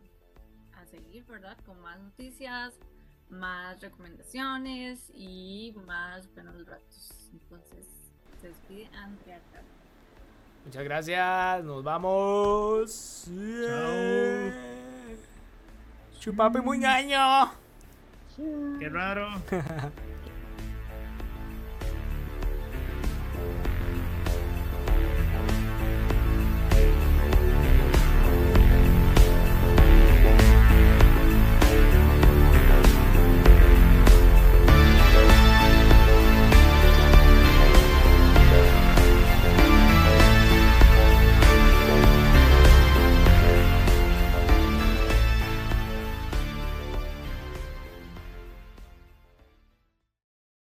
[SPEAKER 4] a seguir, ¿verdad? Con más noticias, más recomendaciones y más buenos ratos. Entonces, se despide Andrea
[SPEAKER 1] Muchas gracias, nos vamos.
[SPEAKER 3] Chao.
[SPEAKER 1] Chupapi muy ñaño.
[SPEAKER 3] Qué raro. (laughs)